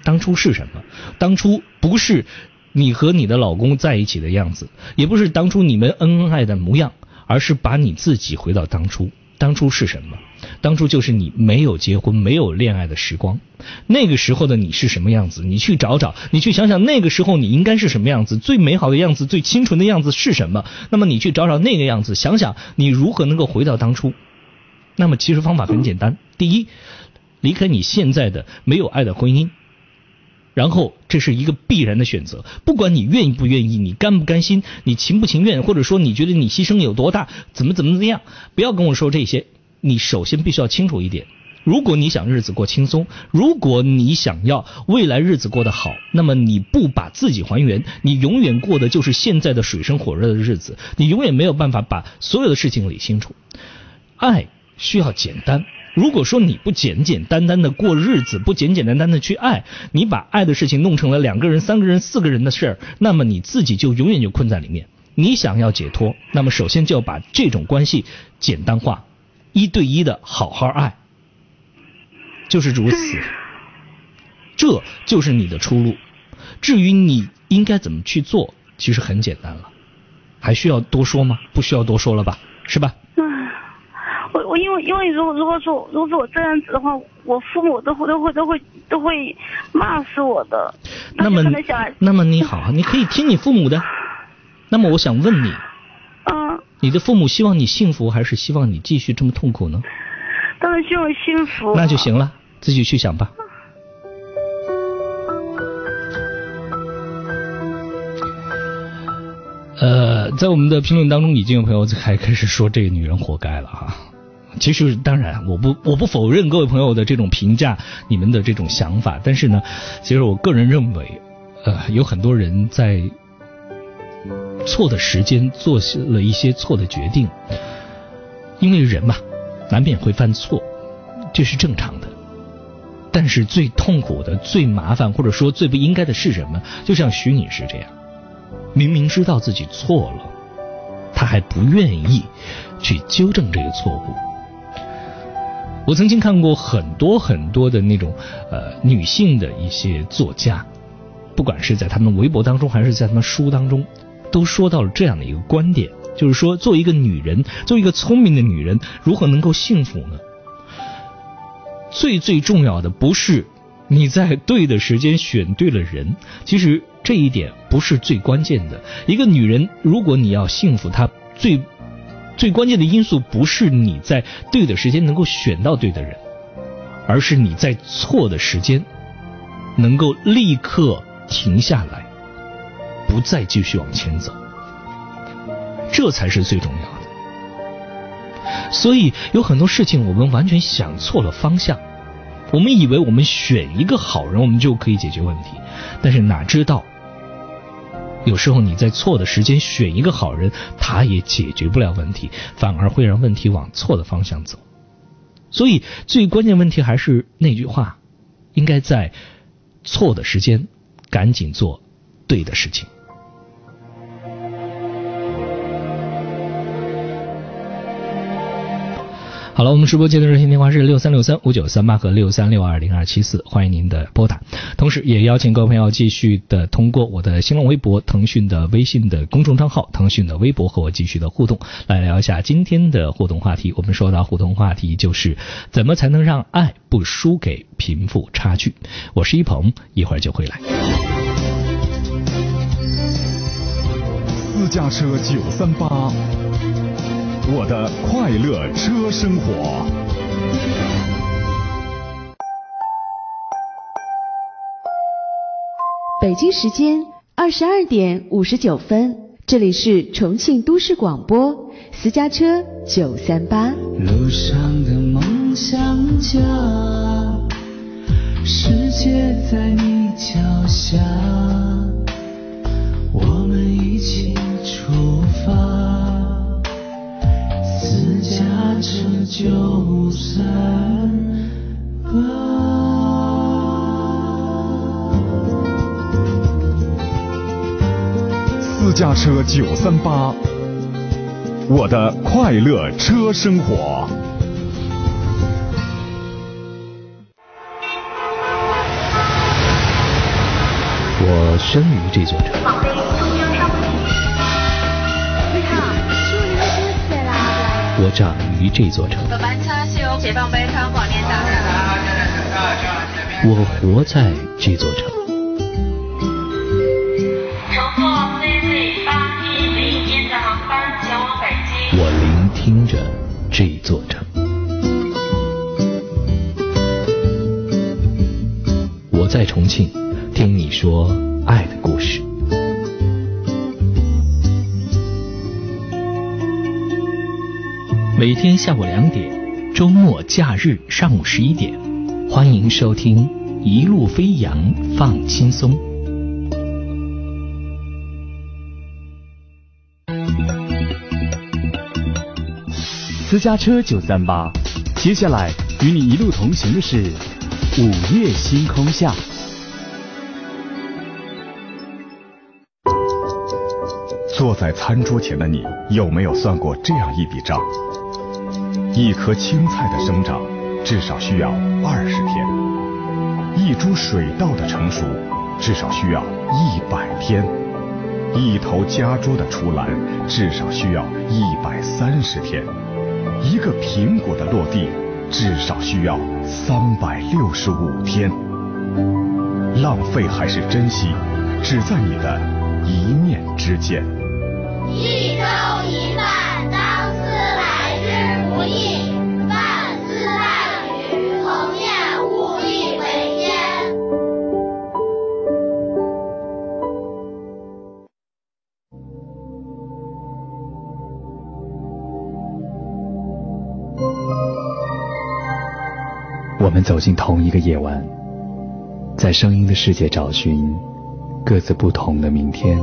当初是什么？当初不是你和你的老公在一起的样子，也不是当初你们恩恩爱的模样，而是把你自己回到当初。当初是什么？当初就是你没有结婚、没有恋爱的时光，那个时候的你是什么样子？你去找找，你去想想那个时候你应该是什么样子，最美好的样子、最清纯的样子是什么？那么你去找找那个样子，想想你如何能够回到当初。那么其实方法很简单，第一，离开你现在的没有爱的婚姻。然后这是一个必然的选择，不管你愿意不愿意，你甘不甘心，你情不情愿，或者说你觉得你牺牲有多大，怎么怎么怎么样，不要跟我说这些。你首先必须要清楚一点，如果你想日子过轻松，如果你想要未来日子过得好，那么你不把自己还原，你永远过的就是现在的水深火热的日子，你永远没有办法把所有的事情理清楚。爱需要简单。如果说你不简简单单的过日子，不简简单单的去爱，你把爱的事情弄成了两个人、三个人、四个人的事儿，那么你自己就永远就困在里面。你想要解脱，那么首先就要把这种关系简单化，一对一的好好爱，就是如此。这就是你的出路。至于你应该怎么去做，其实很简单了，还需要多说吗？不需要多说了吧，是吧？我我因为因为如果如果说如果说我这样子的话，我父母都会都会都会都会骂死我的。那么那么你好，你可以听你父母的。那么我想问你，嗯，你的父母希望你幸福，还是希望你继续这么痛苦呢？当然希望幸福。那就行了，自己去想吧。呃，在我们的评论当中，已经有朋友还开始说这个女人活该了哈。其实，当然，我不我不否认各位朋友的这种评价，你们的这种想法。但是呢，其实我个人认为，呃，有很多人在错的时间做了一些错的决定。因为人嘛，难免会犯错，这是正常的。但是最痛苦的、最麻烦或者说最不应该的是什么？就像徐女士这样，明明知道自己错了，她还不愿意去纠正这个错误。我曾经看过很多很多的那种呃女性的一些作家，不管是在他们微博当中还是在他们书当中，都说到了这样的一个观点，就是说，做一个女人，做一个聪明的女人，如何能够幸福呢？最最重要的不是你在对的时间选对了人，其实这一点不是最关键的。一个女人，如果你要幸福，她最。最关键的因素不是你在对的时间能够选到对的人，而是你在错的时间能够立刻停下来，不再继续往前走，这才是最重要的。所以有很多事情我们完全想错了方向，我们以为我们选一个好人，我们就可以解决问题，但是哪知道。有时候你在错的时间选一个好人，他也解决不了问题，反而会让问题往错的方向走。所以最关键问题还是那句话，应该在错的时间赶紧做对的事情。好了，我们直播间的热线电话是六三六三五九三八和六三六二零二七四，欢迎您的拨打。同时，也邀请各位朋友继续的通过我的新浪微博、腾讯的微信的公众账号、腾讯的微博和我继续的互动，来聊一下今天的互动话题。我们说到互动话题就是怎么才能让爱不输给贫富差距。我是一鹏，一会儿就回来。私家车九三八。我的快乐车生活。北京时间二十二点五十九分，这里是重庆都市广播私家车九三八。路上的梦想家，世界在你脚下，我们一起出发。车九三八，私家车九三八，我的快乐车生活。我生于这座城。我长于这座城。我活在这座城。我聆听着这座城。我在重庆听你说爱的故事。每天下午两点，周末假日上午十一点，欢迎收听《一路飞扬放轻松》。私家车九三八，接下来与你一路同行的是午夜星空下。坐在餐桌前的你，有没有算过这样一笔账？一颗青菜的生长，至少需要二十天；一株水稻的成熟，至少需要一百天；一头家猪的出栏，至少需要一百三十天；一个苹果的落地，至少需要三百六十五天。浪费还是珍惜，只在你的一念之间。一粥一饭，我们走进同一个夜晚，在声音的世界找寻各自不同的明天。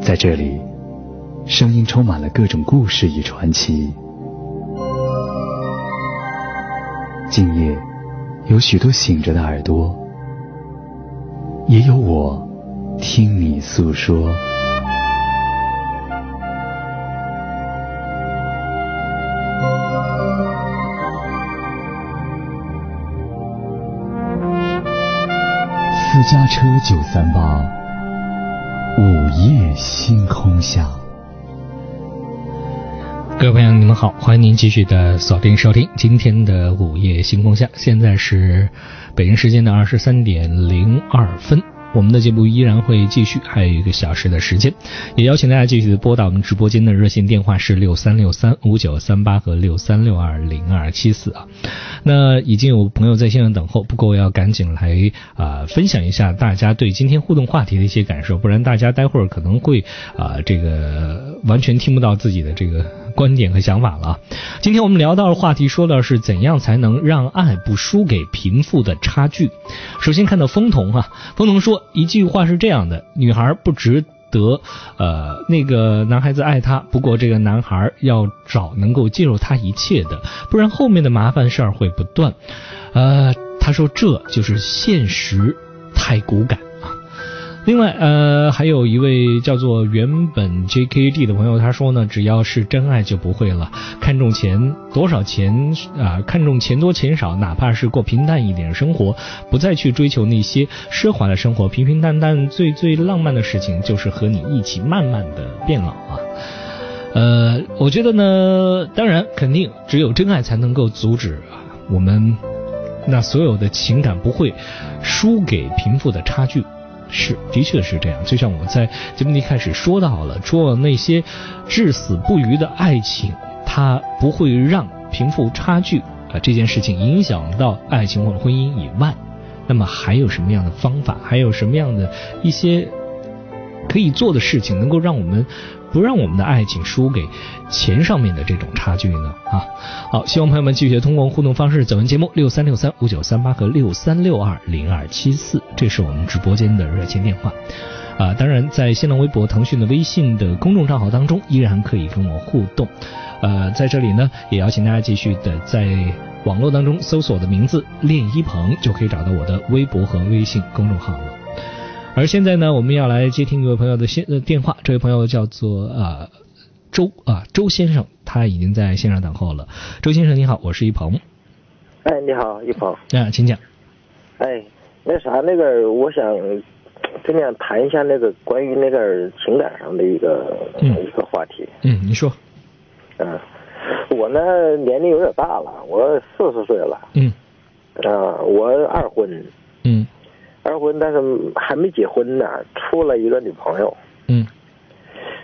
在这里，声音充满了各种故事与传奇。今夜，有许多醒着的耳朵，也有我听你诉说。私家车九三八。午夜星空下，各位朋友，你们好，欢迎您继续的锁定收听今天的午夜星空下。现在是北京时间的二十三点零二分。我们的节目依然会继续，还有一个小时的时间，也邀请大家继续拨打我们直播间的热线电话是六三六三五九三八和六三六二零二七四啊。那已经有朋友在线上等候，不过我要赶紧来啊分享一下大家对今天互动话题的一些感受，不然大家待会儿可能会啊这个完全听不到自己的这个观点和想法了。今天我们聊到的话题说的是怎样才能让爱不输给贫富的差距。首先看到风童哈，风童说。一句话是这样的：女孩不值得，呃，那个男孩子爱她。不过这个男孩要找能够介入她一切的，不然后面的麻烦事儿会不断。呃，他说这就是现实太骨感。另外，呃，还有一位叫做原本 JKD 的朋友，他说呢，只要是真爱就不会了，看重钱多少钱啊，看重钱多钱少，哪怕是过平淡一点生活，不再去追求那些奢华的生活，平平淡淡最最浪漫的事情，就是和你一起慢慢的变老啊。呃，我觉得呢，当然肯定只有真爱才能够阻止我们那所有的情感不会输给贫富的差距。是，的确是这样。就像我在节目一开始说到了，除了那些至死不渝的爱情，它不会让贫富差距啊这件事情影响到爱情或者婚姻以外，那么还有什么样的方法，还有什么样的一些可以做的事情，能够让我们不让我们的爱情输给钱上面的这种差距呢？啊，好，希望朋友们继续通过互动方式走进节目六三六三五九三八和六三六二零二七四，这是我们直播间的热线电话。啊，当然在新浪微博、腾讯的微信的公众账号当中，依然可以跟我互动。呃，在这里呢，也邀请大家继续的在网络当中搜索我的名字练一鹏，就可以找到我的微博和微信公众号了。而现在呢，我们要来接听一位朋友的线呃电话，这位朋友叫做啊周啊周先生，他已经在线上等候了。周先生你好，我是一鹏。哎，你好，一鹏。啊，请讲。哎，那啥，那个我想跟你谈一下那个关于那个情感上的一个、一个话题。嗯，你说。嗯，我呢年龄有点大了，我四十岁了。嗯。啊，我二婚。嗯。二婚，但是还没结婚呢，处了一个女朋友。嗯。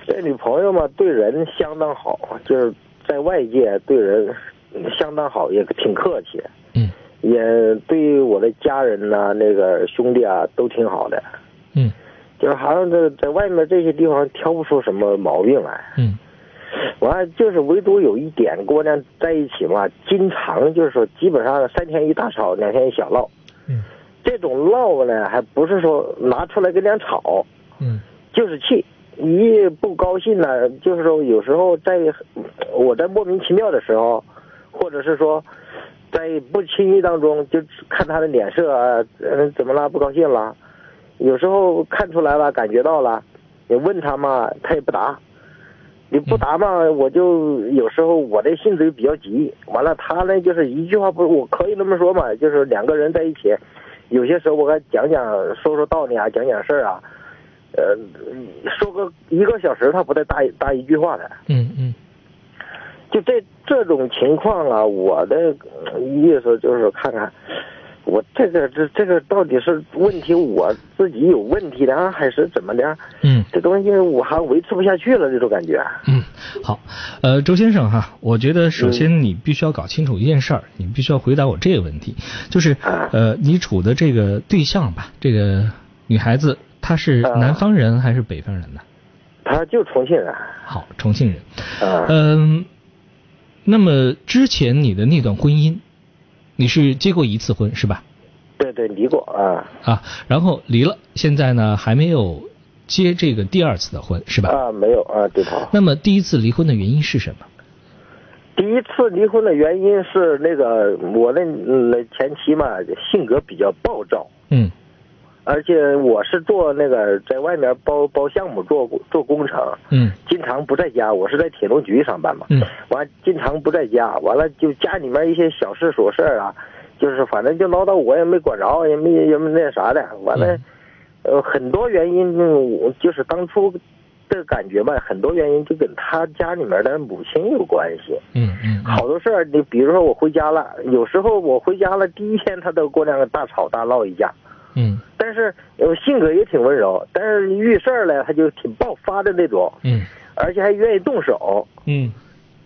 这女朋友嘛，对人相当好，就是在外界对人相当好，也挺客气。嗯。也对我的家人呐、那个兄弟啊，都挺好的。嗯。就是好像在在外面这些地方挑不出什么毛病来。嗯。完了，就是唯独有一点，跟我俩在一起嘛，经常就是说，基本上三天一大吵，两天一小闹。嗯。这种闹呢，还不是说拿出来跟人吵。嗯。就是气，一不高兴呢，就是说有时候在我在莫名其妙的时候，或者是说在不经意当中，就看他的脸色啊，嗯，怎么了？不高兴了？有时候看出来了，感觉到了，你问他嘛，他也不答。你不答嘛，我就有时候我的性子又比较急，完了他呢就是一句话不，我可以那么说嘛，就是两个人在一起，有些时候我给他讲讲说说道理啊，讲讲事儿啊，呃，说个一个小时他不带搭搭一句话的，嗯嗯。就这这种情况啊，我的意思就是看看，我这个这这个到底是问题我自己有问题的，还是怎么的？嗯，这东西我还维持不下去了，这种感觉。嗯，好，呃，周先生哈，我觉得首先你必须要搞清楚一件事儿，你必须要回答我这个问题，就是呃，你处的这个对象吧，这个女孩子她是南方人还是北方人呢？她就重庆人。好，重庆人。啊。嗯。那么之前你的那段婚姻，你是结过一次婚是吧？对对，离过啊。啊，然后离了，现在呢还没有结这个第二次的婚是吧？啊，没有啊，对头。那么第一次离婚的原因是什么？第一次离婚的原因是那个我的那前妻嘛，性格比较暴躁。嗯。而且我是做那个在外面包包项目做做工程，嗯，经常不在家。我是在铁路局上班嘛，嗯，完经常不在家，完了就家里面一些小事琐事啊，就是反正就唠叨我也没管着，也没也没那啥的。完了，呃，很多原因，我就是当初的感觉吧，很多原因就跟他家里面的母亲有关系。嗯嗯，好多事儿，你比如说我回家了，有时候我回家了第一天，他都跟我两个大吵大闹一架。嗯，但是呃性格也挺温柔，但是遇事儿了他就挺爆发的那种，嗯，而且还愿意动手，嗯，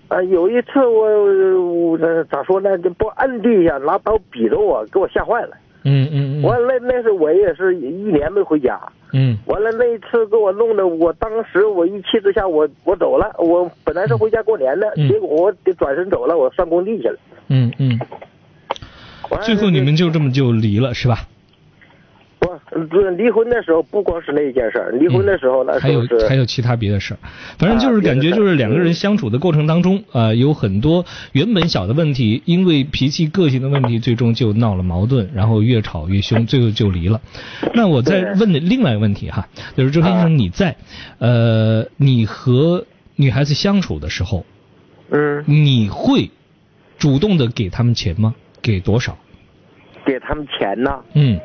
啊，有一次我我咋说呢，就不按地下拿刀比着我，给我吓坏了，嗯嗯嗯，完了那是我也是一年没回家，嗯，完了那一次给我弄的，我当时我一气之下我我走了，我本来是回家过年的，嗯、结果我得转身走了，我上工地去了，嗯嗯，最后你们就这么就离了是吧？离婚的时候不光是那一件事儿，离婚的时候那还有还有其他别的事儿，反正就是感觉就是两个人相处的过程当中，呃，有很多原本小的问题，因为脾气个性的问题，最终就闹了矛盾，然后越吵越凶，最后就离了。那我再问的另外一个问题哈，就是周先生你在呃你和女孩子相处的时候，嗯，你会主动的给他们钱吗？给多少？给他们钱呢？嗯。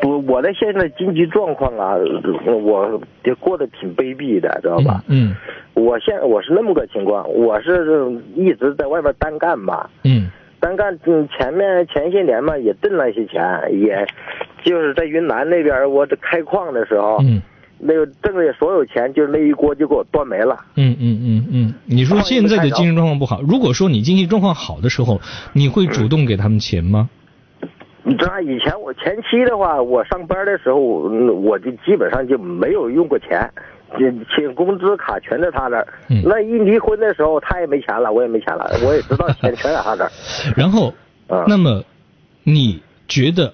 不，我的现在经济状况啊，我也过得挺卑鄙的，知道吧？嗯。我现我是那么个情况，我是一直在外边单干嘛。嗯。单干，嗯，前面前些年嘛也挣了一些钱，也就是在云南那边，我这开矿的时候，嗯，那个挣的所有钱，就是那一锅就给我端没了。嗯嗯嗯嗯，你说现在的经济状况不好，如果说你经济状况好的时候，你会主动给他们钱吗？你知道以前我前期的话，我上班的时候，我就基本上就没有用过钱，请工资卡全在他那儿。嗯、那一离婚的时候，他也没钱了，我也没钱了，我也知道钱全在他那儿。然后，嗯、那么你觉得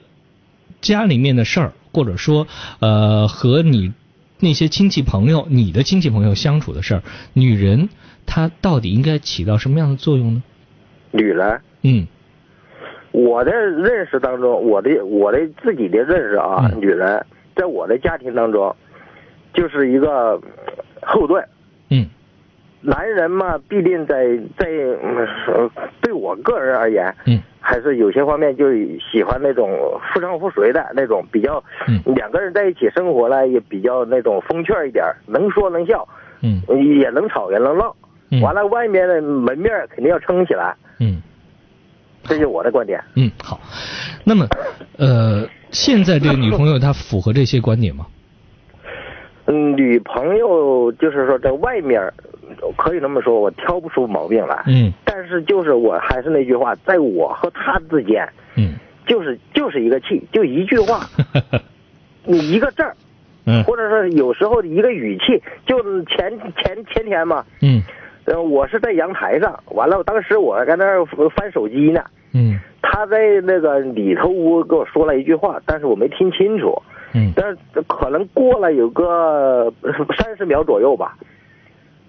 家里面的事儿，或者说呃和你那些亲戚朋友、你的亲戚朋友相处的事儿，女人她到底应该起到什么样的作用呢？女人，嗯。我的认识当中，我的我的自己的认识啊，嗯、女人在我的家庭当中，就是一个后盾。嗯。男人嘛，必定在在、呃对我个人而言，嗯，还是有些方面就喜欢那种夫唱妇随的那种，比较，嗯，两个人在一起生活呢，也比较那种风趣一点，能说能笑，嗯，也能吵也能闹，嗯完了外面的门面肯定要撑起来，嗯，这就是我的观点。嗯，好。那么，呃，现在这个女朋友她符合这些观点吗？嗯，女朋友就是说在外面，可以这么说，我挑不出毛病来。嗯但是就是我还是那句话，在我和她之间，嗯，就是就是一个气，就一句话，你一个字儿，嗯或者是有时候一个语气，就是前前前天嘛，嗯呃，我是在阳台上，完了，当时我在那儿翻手机呢，嗯他在那个里头屋跟我说了一句话，但是我没听清楚，嗯但是可能过了有个三十秒左右吧，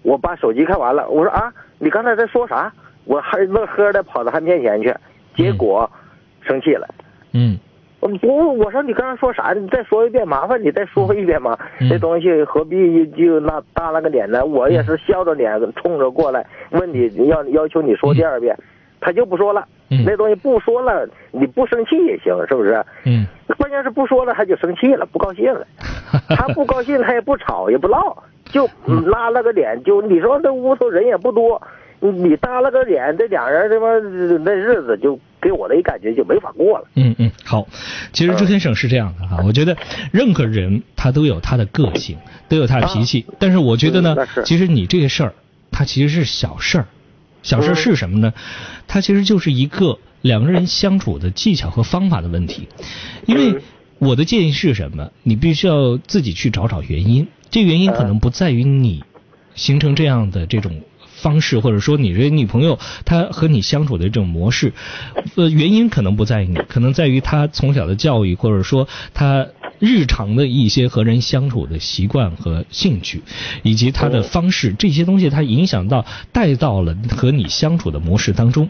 我把手机看完了，我说啊，你刚才在说啥？我还乐呵的跑到他面前去，结果生气了。嗯我我我说你刚才说啥？你再说一遍，麻烦你再说一遍嘛。嗯这东西何必就那耷拉个脸呢？我也是笑着脸冲着过来问你，要要求你说第二遍，他就不说了。嗯那东西不说了，你不生气也行，是不是？嗯关键是不说了，他就生气了，不高兴了。他不高兴，他也不吵也不闹，就嗯拉了个脸，就你说这屋头人也不多，你你耷拉个脸，这俩人他妈那日子就给我的一感觉就没法过了。嗯嗯，好。其实周先生是这样的哈，我觉得任何人他都有他的个性，都有他的脾气，但是我觉得呢嗯，其实你这个事儿，它其实是小事儿。小事是什么呢？它其实就是一个两个人相处的技巧和方法的问题。因为我的建议是什么？你必须要自己去找找原因。这原因可能不在于你形成这样的这种方式，或者说你这女朋友她和你相处的这种模式，呃，原因可能不在于你，可能在于她从小的教育，或者说她日常的一些和人相处的习惯和兴趣，以及她的方式，这些东西它影响到带到了和你相处的模式当中。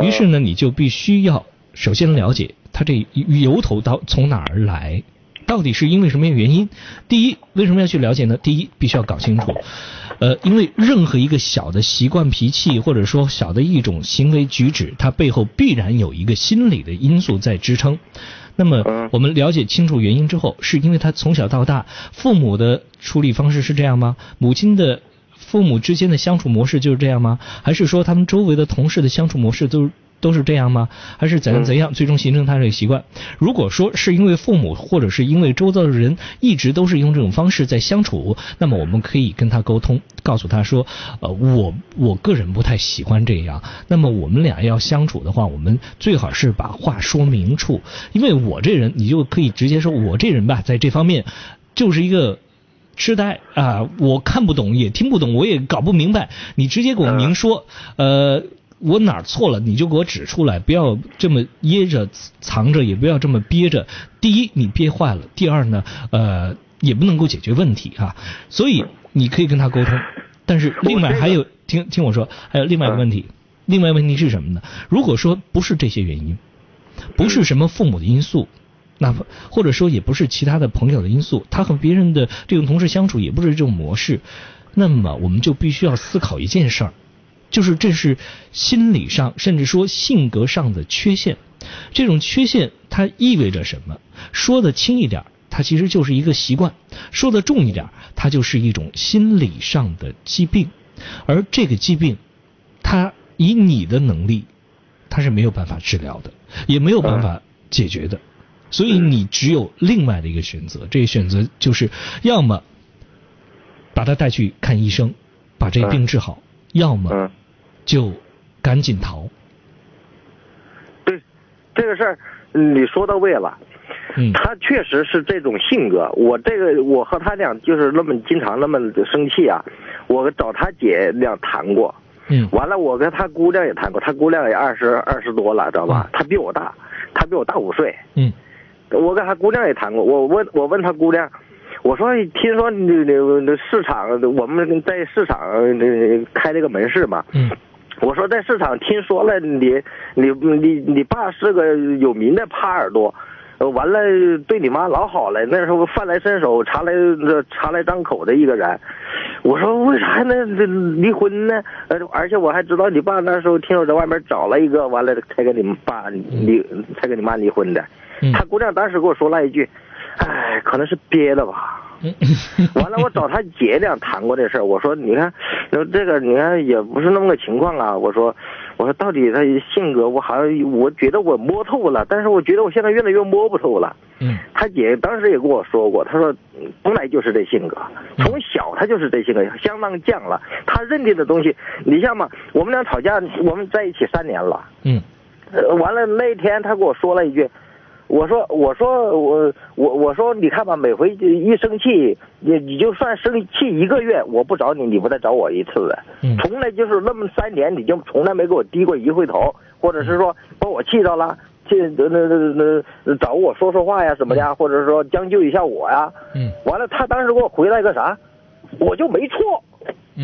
于是呢，你就必须要首先了解她这由头到从哪儿来。到底是因为什么原因？第一，为什么要去了解呢？第一，必须要搞清楚，呃，因为任何一个小的习惯、脾气，或者说小的一种行为举止，它背后必然有一个心理的因素在支撑。那么，我们了解清楚原因之后，是因为他从小到大，父母的处理方式是这样吗？母亲的父母之间的相处模式就是这样吗？还是说他们周围的同事的相处模式都是？都是这样吗？还是怎样怎样，最终形成他这个习惯？如果说是因为父母或者是因为周遭的人一直都是用这种方式在相处，那么我们可以跟他沟通，告诉他说，呃，我我个人不太喜欢这样。那么我们俩要相处的话，我们最好是把话说明处，因为我这人，你就可以直接说，我这人吧，在这方面就是一个。痴呆啊，我看不懂，也听不懂，我也搞不明白。你直接给我明说，呃。我哪儿错了，你就给我指出来，不要这么掖着藏着，也不要这么憋着。第一，你憋坏了；第二呢，呃，也不能够解决问题啊。所以你可以跟他沟通，但是另外还有，听听我说，还有另外一个问题，另外一个问题是什么呢？如果说不是这些原因，不是什么父母的因素，那或者说也不是其他的朋友的因素，他和别人的这种同事相处也不是这种模式，那么我们就必须要思考一件事儿。就是这是心理上，甚至说性格上的缺陷。这种缺陷它意味着什么？说的轻一点，它其实就是一个习惯；说的重一点，它就是一种心理上的疾病。而这个疾病，它以你的能力，它是没有办法治疗的，也没有办法解决的。所以你只有另外的一个选择，这个选择就是要么把他带去看医生，把这病治好。要么就赶紧逃。对，这个事儿你说到位了。嗯，他确实是这种性格。我这个我和他俩就是那么经常那么生气啊。我找他姐俩谈过。嗯。完了，我跟他姑娘也谈过，他姑娘也二十二十多了，知道吧？他比我大，他比我大五岁。嗯。我跟他姑娘也谈过，我问我问他姑娘。我说，听说你你市场，我们在市场开了个门市嘛。嗯。我说在市场听说了你，你你你爸是个有名的耙耳朵，完了对你妈老好了，那时候饭来伸手，茶来茶来张口的一个人。我说为啥还能离婚呢？呃，而且我还知道你爸那时候听说在外面找了一个，完了才跟你爸离，才跟你妈离婚的。他姑娘当时跟我说了一句：“哎，可能是憋的吧。”完了，我找他姐俩谈过这事儿，我说你看，这个你看也不是那么个情况啊。我说，我说到底他性格，我好像我觉得我摸透了，但是我觉得我现在越来越摸不透了。嗯，他姐当时也跟我说过，他说从来就是这性格，从小他就是这性格，相当犟了。他认定的东西，你像嘛，我们俩吵架，我们在一起三年了。嗯，呃，完了那天他跟我说了一句。我说，我说，我我我说，你看吧，每回一生气，你你就算生气一个月，我不找你，你不再找我一次的，从来就是那么三年，你就从来没给我低过一回头，或者是说把我气着了，气那那那那找我说说话呀什么的，或者说将就一下我呀。嗯。完了，他当时给我回来个啥？我就没错，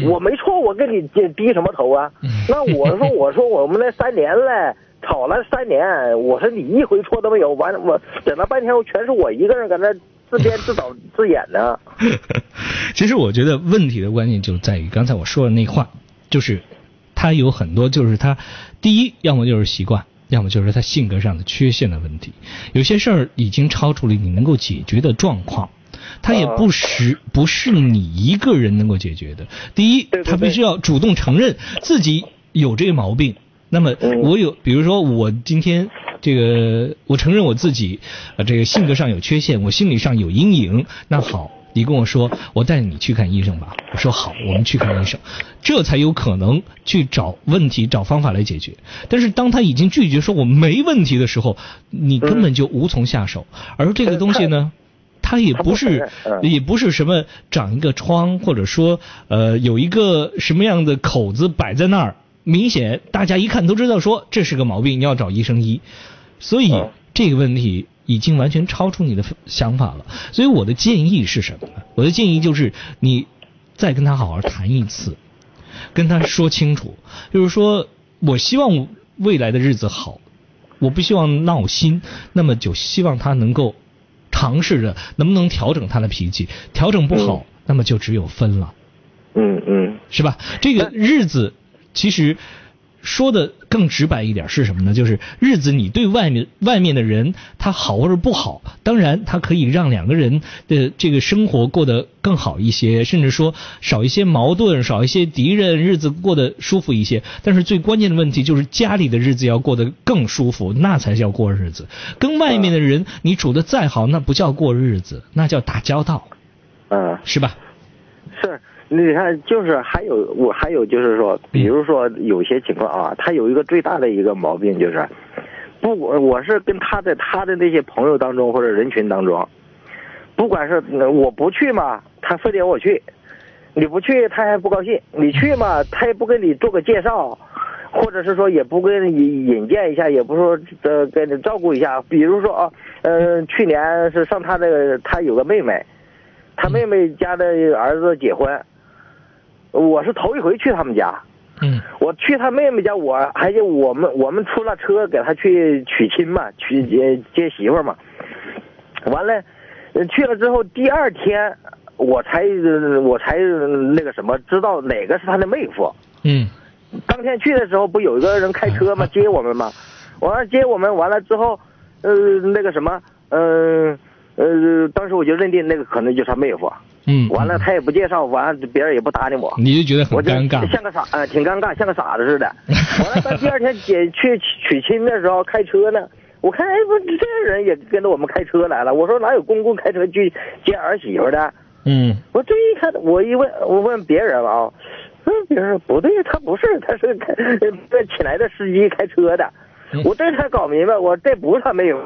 我没错，我跟你低什么头啊？那我说，我说我们那三年嘞。吵了三年，我说你一回错都没有，完我整了半天，我全是我一个人搁那自编自导自演呢。其实我觉得问题的关键就在于刚才我说的那话，就是他有很多就是他第一，要么就是习惯，要么就是他性格上的缺陷的问题。有些事儿已经超出了你能够解决的状况，他也不是不是你一个人能够解决的。第一，他必须要主动承认自己有这个毛病。那么我有，比如说我今天这个，我承认我自己，呃，这个性格上有缺陷，我心理上有阴影。那好，你跟我说，我带你去看医生吧。我说好，我们去看医生，这才有可能去找问题、找方法来解决。但是当他已经拒绝说我没问题的时候，你根本就无从下手。而这个东西呢，它也不是，也不是什么长一个疮，或者说呃有一个什么样的口子摆在那儿。明显，大家一看都知道，说这是个毛病，你要找医生医。所以这个问题已经完全超出你的想法了。所以我的建议是什么呢？我的建议就是你再跟他好好谈一次，跟他说清楚，就是说我希望未来的日子好，我不希望闹心，那么就希望他能够尝试着能不能调整他的脾气，调整不好，那么就只有分了。嗯嗯，是吧？这个日子。其实说的更直白一点是什么呢？就是日子你对外面外面的人他好或者不好，当然他可以让两个人的这个生活过得更好一些，甚至说少一些矛盾，少一些敌人，日子过得舒服一些。但是最关键的问题就是家里的日子要过得更舒服，那才叫过日子。跟外面的人你处的再好，那不叫过日子，那叫打交道。嗯，是吧？你看，就是还有我还有就是说，比如说有些情况啊，他有一个最大的一个毛病就是，不，我是跟他在他的那些朋友当中或者人群当中，不管是我不去嘛，他非得我去；你不去，他还不高兴；你去嘛，他也不跟你做个介绍，或者是说也不跟你引荐一下，也不说呃给你照顾一下。比如说啊，嗯，去年是上他的，他有个妹妹，他妹妹家的儿子结婚。我是头一回去他们家，嗯，我去他妹妹家，我还就我们我们出了车给他去娶亲嘛，娶接接媳妇嘛，完了，去了之后第二天我才我才那个什么知道哪个是他的妹夫，嗯，当天去的时候不有一个人开车嘛 接我们嘛？完了接我们完了之后，呃那个什么，嗯呃当时我就认定那个可能就是他妹夫。嗯，完了，他也不介绍，完了别人也不搭理我，你就觉得很尴尬，像个傻，呃，挺尴尬，像个傻子似的。完了，到第二天姐去娶亲的时候开车呢，我看哎不，这人也跟着我们开车来了。我说哪有公公开车去接儿媳妇的？嗯，我这一看，我一问，我问别人了啊，嗯，别人不对，他不是，他是开 请来的司机开车的。我这才搞明白，我这不是他妹夫。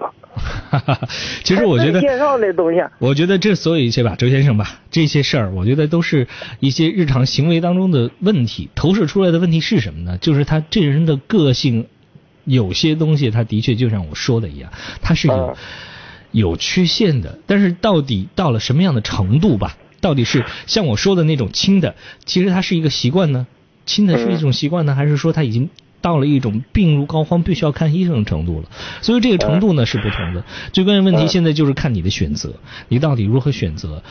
其实我觉得介绍那东西，我觉得这所有一切吧，周先生吧，这些事儿，我觉得都是一些日常行为当中的问题，投射出来的问题是什么呢？就是他这人的个性，有些东西他的确就像我说的一样，他是有有缺陷的。但是到底到了什么样的程度吧？到底是像我说的那种轻的，其实他是一个习惯呢？轻的是一种习惯呢，还是说他已经？到了一种病入膏肓，必须要看医生的程度了，所以这个程度呢是不同的。最关键问题现在就是看你的选择，你到底如何选择。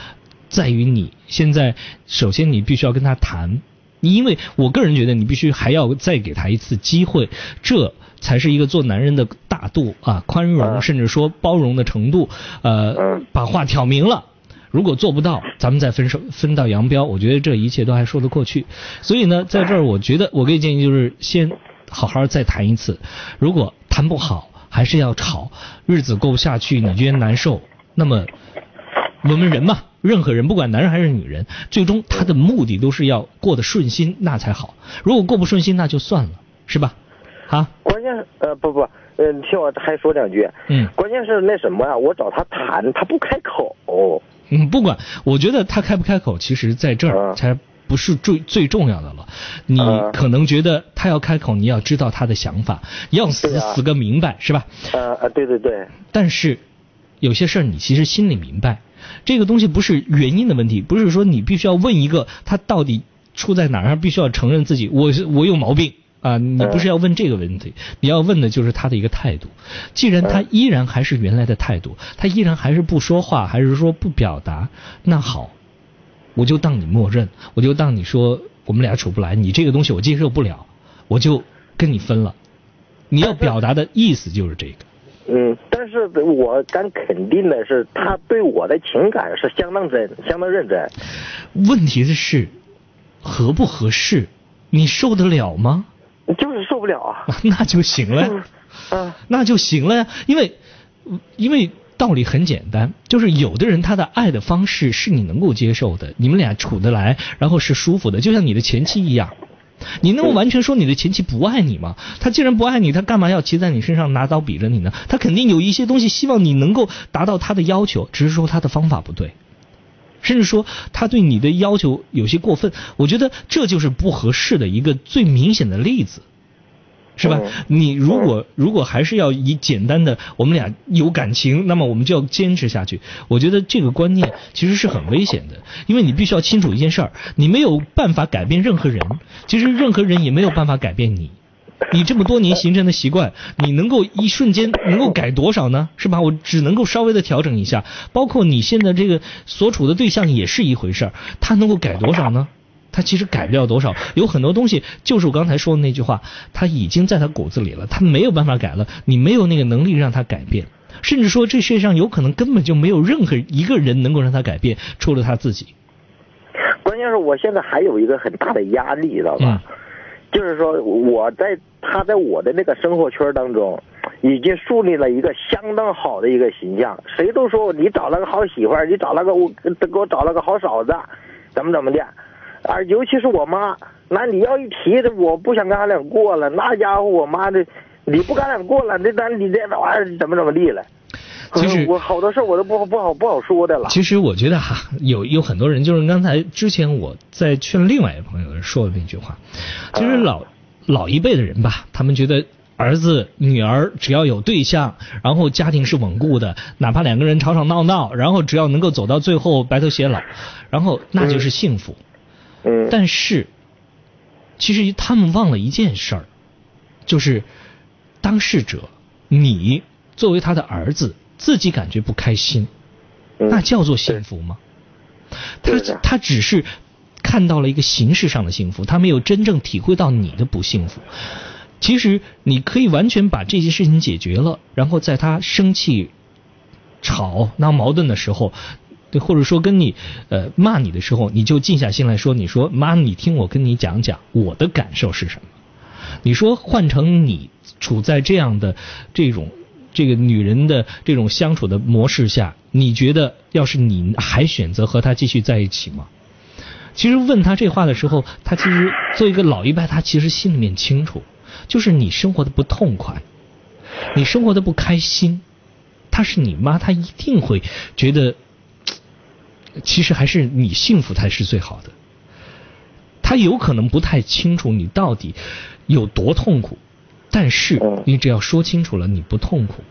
在于你现在，首先你必须要跟他谈，因为我个人觉得你必须还要再给他一次机会，这才是一个做男人的大度啊，宽容甚至说包容的程度，呃，把话挑明了。如果做不到，咱们再分手分道扬镳，我觉得这一切都还说得过去。所以呢，在这儿我觉得我给你建议就是先好好再谈一次，如果谈不好，还是要吵，日子过不下去，你觉得难受，那么我们人嘛。任何人，不管男人还是女人，最终他的目的都是要过得顺心，那才好。如果过不顺心，那就算了，是吧？好。关键呃不不，嗯，听我还说两句。嗯。关键是那什么呀？我找他谈，他不开口。嗯，不管，我觉得他开不开口，其实在这儿才不是最最重要的了。你可能觉得他要开口，你要知道他的想法，要死死个明白，是吧？呃呃，对对对。但是有些事儿你其实心里明白。这个东西不是原因的问题，不是说你必须要问一个他到底出在哪儿，必须要承认自己我是我有毛病啊！你不是要问这个问题，你要问的就是他的一个态度。既然他依然还是原来的态度，他依然还是不说话，还是说不表达，那好，我就当你默认，我就当你说我们俩处不来，你这个东西我接受不了，我就跟你分了。你要表达的意思就是这个。嗯，但是我敢肯定的是，他对我的情感是相当真，相当认真。问题的是，合不合适，你受得了吗？就是受不了啊。那就行了，啊，那就行了呀。因为，因为道理很简单，就是有的人他的爱的方式是你能够接受的，你们俩处得来，然后是舒服的，就像你的前妻一样。你能完全说你的前妻不爱你吗？他既然不爱你，他干嘛要骑在你身上拿刀比着你呢？他肯定有一些东西希望你能够达到他的要求，只是说他的方法不对，甚至说他对你的要求有些过分。我觉得这就是不合适的一个最明显的例子。是吧？你如果如果还是要以简单的我们俩有感情，那么我们就要坚持下去。我觉得这个观念其实是很危险的，因为你必须要清楚一件事儿：你没有办法改变任何人，其实任何人也没有办法改变你。你这么多年形成的习惯，你能够一瞬间能够改多少呢？是吧？我只能够稍微的调整一下，包括你现在这个所处的对象也是一回事儿，他能够改多少呢？他其实改不了多少，有很多东西就是我刚才说的那句话，他已经在他骨子里了，他没有办法改了，你没有那个能力让他改变，甚至说这世界上有可能根本就没有任何一个人能够让他改变，除了他自己。关键是我现在还有一个很大的压力，知道吧？就是说我在他在我的那个生活圈当中，已经树立了一个相当好的一个形象，谁都说你找了个好媳妇儿，你找了个我给我找了个好嫂子，怎么怎么的。啊，尤其是我妈，那你要一提的，我不想跟俺俩过了，那家伙我妈的，你不跟俺俩过了，那咱你这玩意儿怎么怎么地了？其实我好多事我都不不好不好说的了。其实我觉得哈，有有很多人就是刚才之前我在劝另外一个朋友说的那句话，其实老老一辈的人吧，他们觉得儿子女儿只要有对象，然后家庭是稳固的，哪怕两个人吵吵闹闹，然后只要能够走到最后白头偕老，然后那就是幸福。但是，其实他们忘了一件事儿，就是当事者你作为他的儿子，自己感觉不开心，那叫做幸福吗？他他只是看到了一个形式上的幸福，他没有真正体会到你的不幸福。其实你可以完全把这些事情解决了，然后在他生气、吵闹矛盾的时候。或者说跟你呃骂你的时候，你就静下心来说，你说妈，你听我跟你讲讲我的感受是什么。你说换成你处在这样的这种这个女人的这种相处的模式下，你觉得要是你还选择和她继续在一起吗？其实问他这话的时候，他其实做一个老一辈，他其实心里面清楚，就是你生活的不痛快，你生活的不开心，她是你妈，她一定会觉得。其实还是你幸福才是最好的。他有可能不太清楚你到底有多痛苦，但是你只要说清楚了，你不痛苦，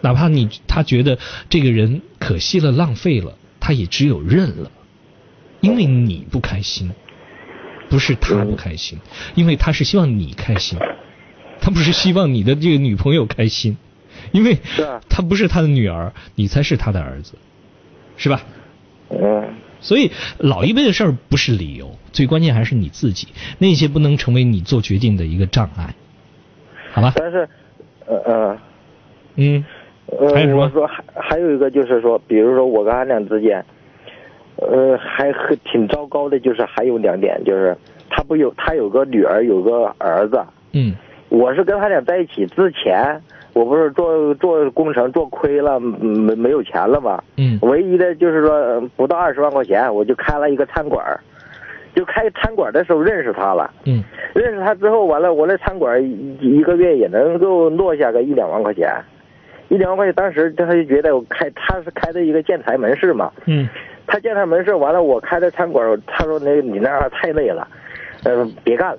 哪怕你他觉得这个人可惜了、浪费了，他也只有认了，因为你不开心，不是他不开心，因为他是希望你开心，他不是希望你的这个女朋友开心，因为他不是他的女儿，你才是他的儿子，是吧？嗯，所以老一辈的事儿不是理由，最关键还是你自己，那些不能成为你做决定的一个障碍，好吧？但是，呃呃，嗯，呃，还有什么？我说还还有一个就是说，比如说我跟俺俩之间，呃，还很挺糟糕的，就是还有两点，就是他不有他有个女儿，有个儿子，嗯。我是跟他俩在一起之前，我不是做做工程做亏了，嗯没没有钱了嘛，嗯唯一的就是说呃不到二十万块钱，我就开了一个餐馆儿就开餐馆的时候认识他了。嗯认识他之后，完了我那餐馆一一个月也能够落下个一两万块钱，一两万块钱。当时他就觉得我开他是开的一个建材门市嘛，嗯他建材门市完了，我开的餐馆，他说那你那样太累了，呃，别干了。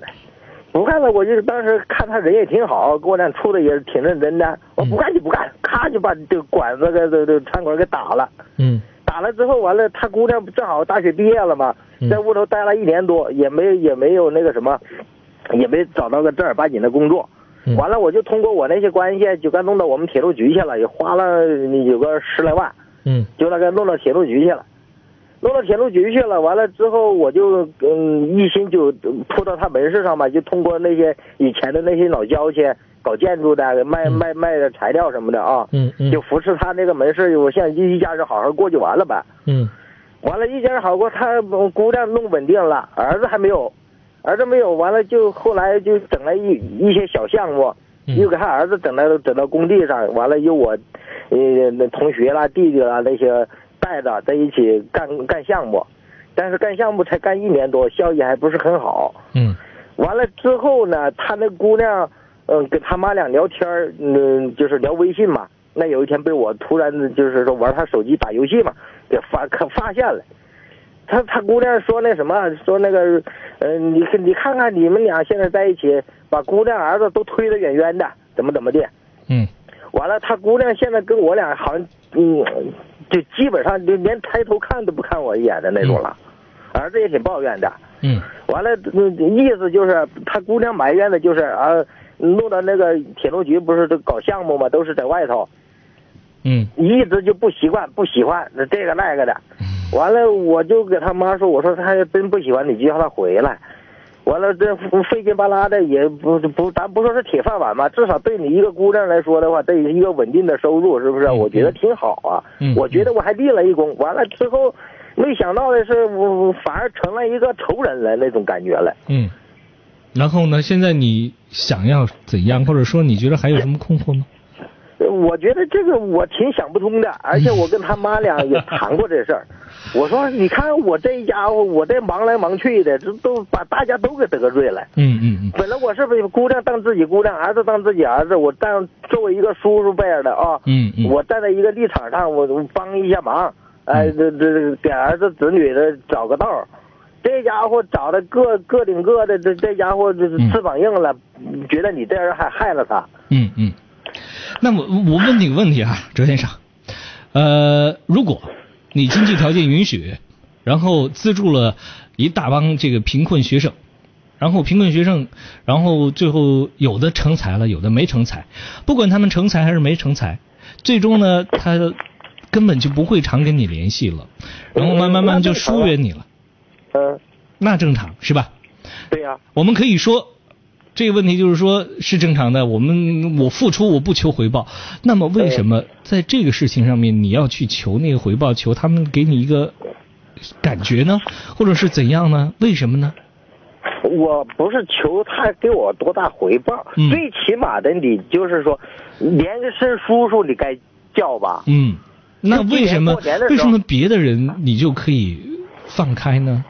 不干了，我就当时看他人也挺好，跟我俩处的也是挺认真的。我不干就不干，咔就把这个馆子给这这餐馆给打了。嗯打了之后，完了他姑娘正好大学毕业了嘛，在屋头待了一年多，也没也没有那个什么，也没找到个正儿八经的工作。完了，我就通过我那些关系，就给弄到我们铁路局去了，也花了有个十来万，嗯就那个弄到铁路局去了。弄到铁路局去了，完了之后我就嗯一心就扑到他门市上嘛，就通过那些以前的那些老交情，搞建筑的，卖卖卖的材料什么的啊，嗯嗯。就扶持他那个门市，我现在一一家人好好过就完了呗。嗯。完了，一家人好过，他姑娘弄稳定了，儿子还没有，儿子没有，完了就后来就整了一一些小项目，又给他儿子整到整到工地上，完了又我，呃，那同学啦、弟弟啦那些带着在一起干干项目，但是干项目才干一年多，效益还不是很好。嗯完了之后呢，他那姑娘，嗯、跟他妈俩聊天儿嗯，就是聊微信嘛。那有一天被我突然就是说玩他手机打游戏嘛，给发可发现了。他他姑娘说那什么，说那个，嗯、你看你看看你们俩现在在一起，把姑娘儿子都推得远远的，怎么怎么的。嗯完了，他姑娘现在跟我俩好像，嗯，就基本上就连抬头看都不看我一眼的那种了。儿子也挺抱怨的。嗯完了，嗯意思就是他姑娘埋怨的就是啊，弄到那个铁路局不是都搞项目嘛，都是在外头，嗯一直就不习惯，不喜欢这个那个的。完了，我就给他妈说，我说他要真不喜欢，你就让他回来。完了，这费劲巴拉的也不不，咱不说是铁饭碗嘛，至少对你一个姑娘来说的话，这一个稳定的收入，是不是？我觉得挺好啊。嗯我觉得我还立了一功。完了之后，没想到的是，我反而成了一个仇人了那种感觉了。嗯。然后呢？现在你想要怎样，或者说你觉得还有什么困惑吗？我觉得这个我挺想不通的，而且我跟他妈俩也谈过这事儿。我说，你看我这家伙，我这忙来忙去的，这都把大家都给得罪了。嗯嗯嗯本来我是把姑娘当自己姑娘，儿子当自己儿子，我当作为一个叔叔辈儿的啊，嗯嗯我站在一个立场上，我我帮一下忙，哎，这这给儿子子女的找个道儿。这家伙找的各各顶各的，这这家伙这翅膀硬了，觉得你这人还害了他。嗯嗯。那么我问你个问题啊，周先生，呃，如果你经济条件允许，然后资助了一大帮这个贫困学生，然后贫困学生，然后最后有的成才了，有的没成才，不管他们成才还是没成才，最终呢，他根本就不会常跟你联系了，然后慢慢慢就疏远你了。嗯，那正常是吧？对呀、我们可以说，这个问题就是说是正常的。我们我付出我不求回报，那么为什么在这个事情上面你要去求那个回报，求他们给你一个感觉呢？或者是怎样呢？为什么呢？我不是求他给我多大回报，嗯最起码的你就是说，连个声叔叔你该叫吧。嗯，那为什么为什么别的人你就可以放开呢？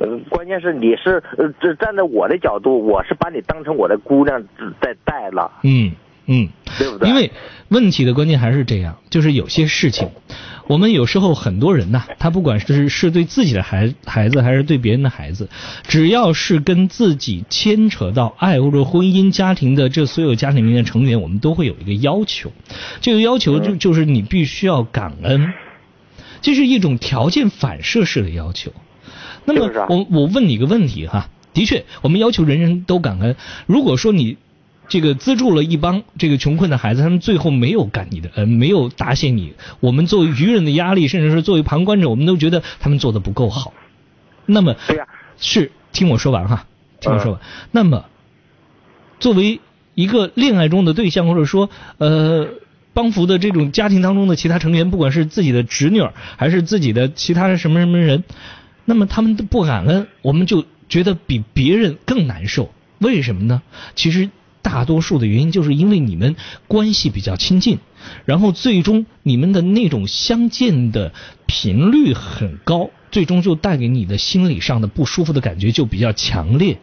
呃，关键是你是呃，这站在我的角度，我是把你当成我的姑娘在带了，嗯嗯，对不对？因为问题的关键还是这样，就是有些事情，我们有时候很多人呐，他不管是是对自己的孩孩子，还是对别人的孩子，只要是跟自己牵扯到爱或者婚姻家庭的这所有家庭里面的成员，我们都会有一个要求，这个要求就就是你必须要感恩，这是一种条件反射式的要求。那么我我问你一个问题哈，的确，我们要求人人都感恩。如果说你这个资助了一帮这个穷困的孩子，他们最后没有感你的恩，没有答谢你。我们作为愚人的压力，甚至是作为旁观者，我们都觉得他们做的不够好。那么，对呀、是听我说完哈，听我说完。那么，作为一个恋爱中的对象，或者说呃帮扶的这种家庭当中的其他成员，不管是自己的侄女儿，还是自己的其他的什么什么人，那么他们都不感恩，我们就觉得比别人更难受。为什么呢？其实大多数的原因就是因为你们关系比较亲近，然后最终你们的那种相见的频率很高，最终就带给你的心理上的不舒服的感觉就比较强烈。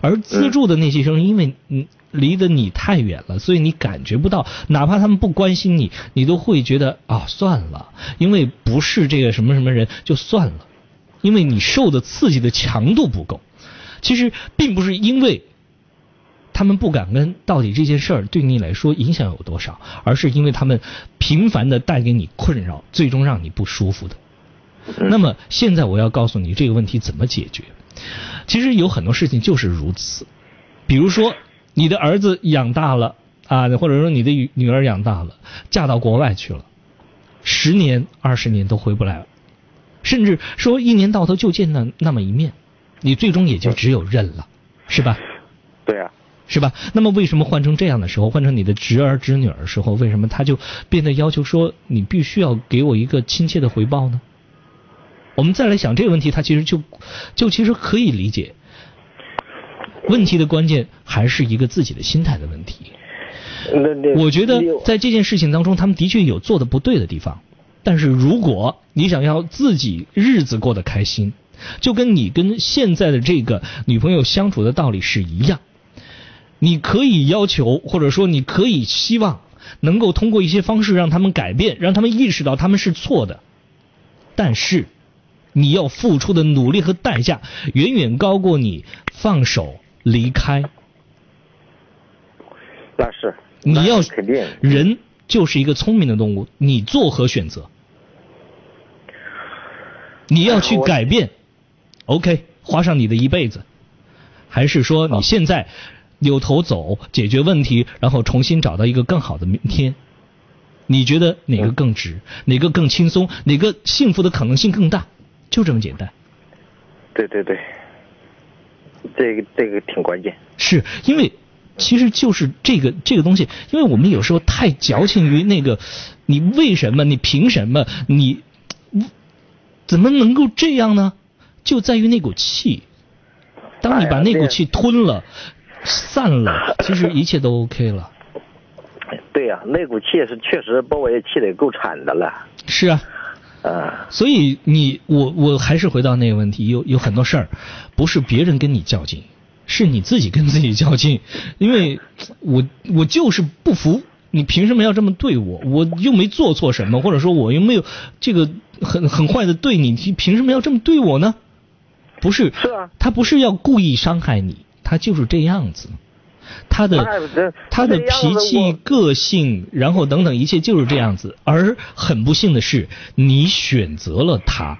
而资助的那些生，因为嗯离得你太远了，所以你感觉不到，哪怕他们不关心你，你都会觉得啊算了，因为不是这个什么什么人就算了，因为你受的刺激的强度不够。其实并不是因为他们不感恩，到底这件事儿对你来说影响有多少，而是因为他们频繁的带给你困扰，最终让你不舒服的。那么现在我要告诉你这个问题怎么解决。其实有很多事情就是如此，比如说你的儿子养大了啊，或者说你的女女儿养大了，嫁到国外去了，十年二十年都回不来了，甚至说一年到头就见那那么一面，你最终也就只有认了，是吧？对啊、是吧？那么为什么换成这样的时候，换成你的侄儿侄女儿的时候，为什么他就变得要求说你必须要给我一个亲切的回报呢？我们再来想这个问题，他其实就就其实可以理解。问题的关键还是一个自己的心态的问题。我觉得在这件事情当中，他们的确有做的不对的地方。但是如果你想要自己日子过得开心，就跟你跟现在的这个女朋友相处的道理是一样。你可以要求，或者说你可以希望能够通过一些方式让他们改变，让他们意识到他们是错的。但是你要付出的努力和代价远远高过你放手离开。那是你要肯定人就是一个聪明的动物，你作何选择？你要去改变，OK，花上你的一辈子，还是说你现在扭头走，解决问题，然后重新找到一个更好的明天？你觉得哪个更值？哪个更轻松？哪个幸福的可能性更大？就这么简单。对对对，这个这个挺关键。是因为其实就是这个这个东西，因为我们有时候太矫情于那个，你为什么？你凭什么？你怎么能够这样呢？就在于那股气。当你把那股气吞了、散了，其实一切都 OK 了。对呀、那股气是确实把我也气得够惨的了。是啊。啊，所以你我我还是回到那个问题，有有很多事儿不是别人跟你较劲，是你自己跟自己较劲，因为我我就是不服，你凭什么要这么对我？我又没做错什么，或者说我又没有这个很很坏的对你，你凭什么要这么对我呢？不是，是啊，他不是要故意伤害你，他就是这样子。他的他的脾气、个性，然后等等一切就是这样子。而很不幸的是，你选择了他。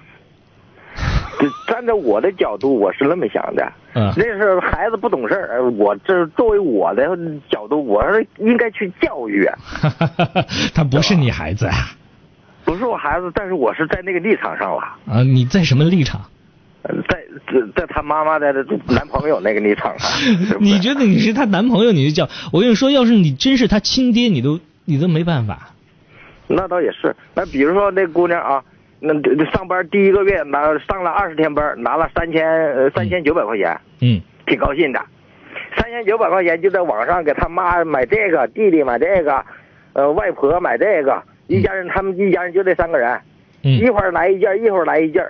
站在我的角度，我是那么想的。嗯，那是孩子不懂事儿，我这作为我的角度，我是应该去教育。他不是你孩子啊。不是我孩子，但是我是在那个立场上了。啊，你在什么立场？在在在他妈妈的男朋友那个立场上。你觉得你是她男朋友，你就叫我跟你说，要是你真是她亲爹，你都你都没办法。那倒也是。那比如说那姑娘啊，那上班第一个月拿上了二十天班，拿了三千呃三千九百块钱，嗯，挺高兴的。三千九百块钱就在网上给他妈买这个，弟弟买这个，呃，外婆买这个，一家人他们一家人就这三个人，嗯、一会儿来一件，一会儿来一件。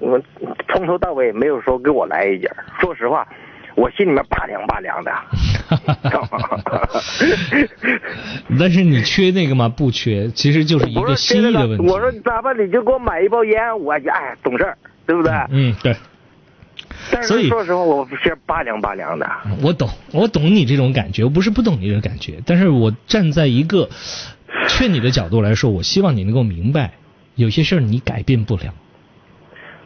我从头到尾没有说给我来一件，说实话，我心里面拔凉拔凉的。但是你缺那个吗？不缺，其实就是一个心意的问题。我说咋办？你就给我买一包烟，我哎懂事儿，对不对？嗯，对。但是说实话，我是拔凉拔凉的。我懂，我懂你这种感觉，我不是不懂你这种感觉，但是我站在一个劝你的角度来说，我希望你能够明白，有些事儿你改变不了。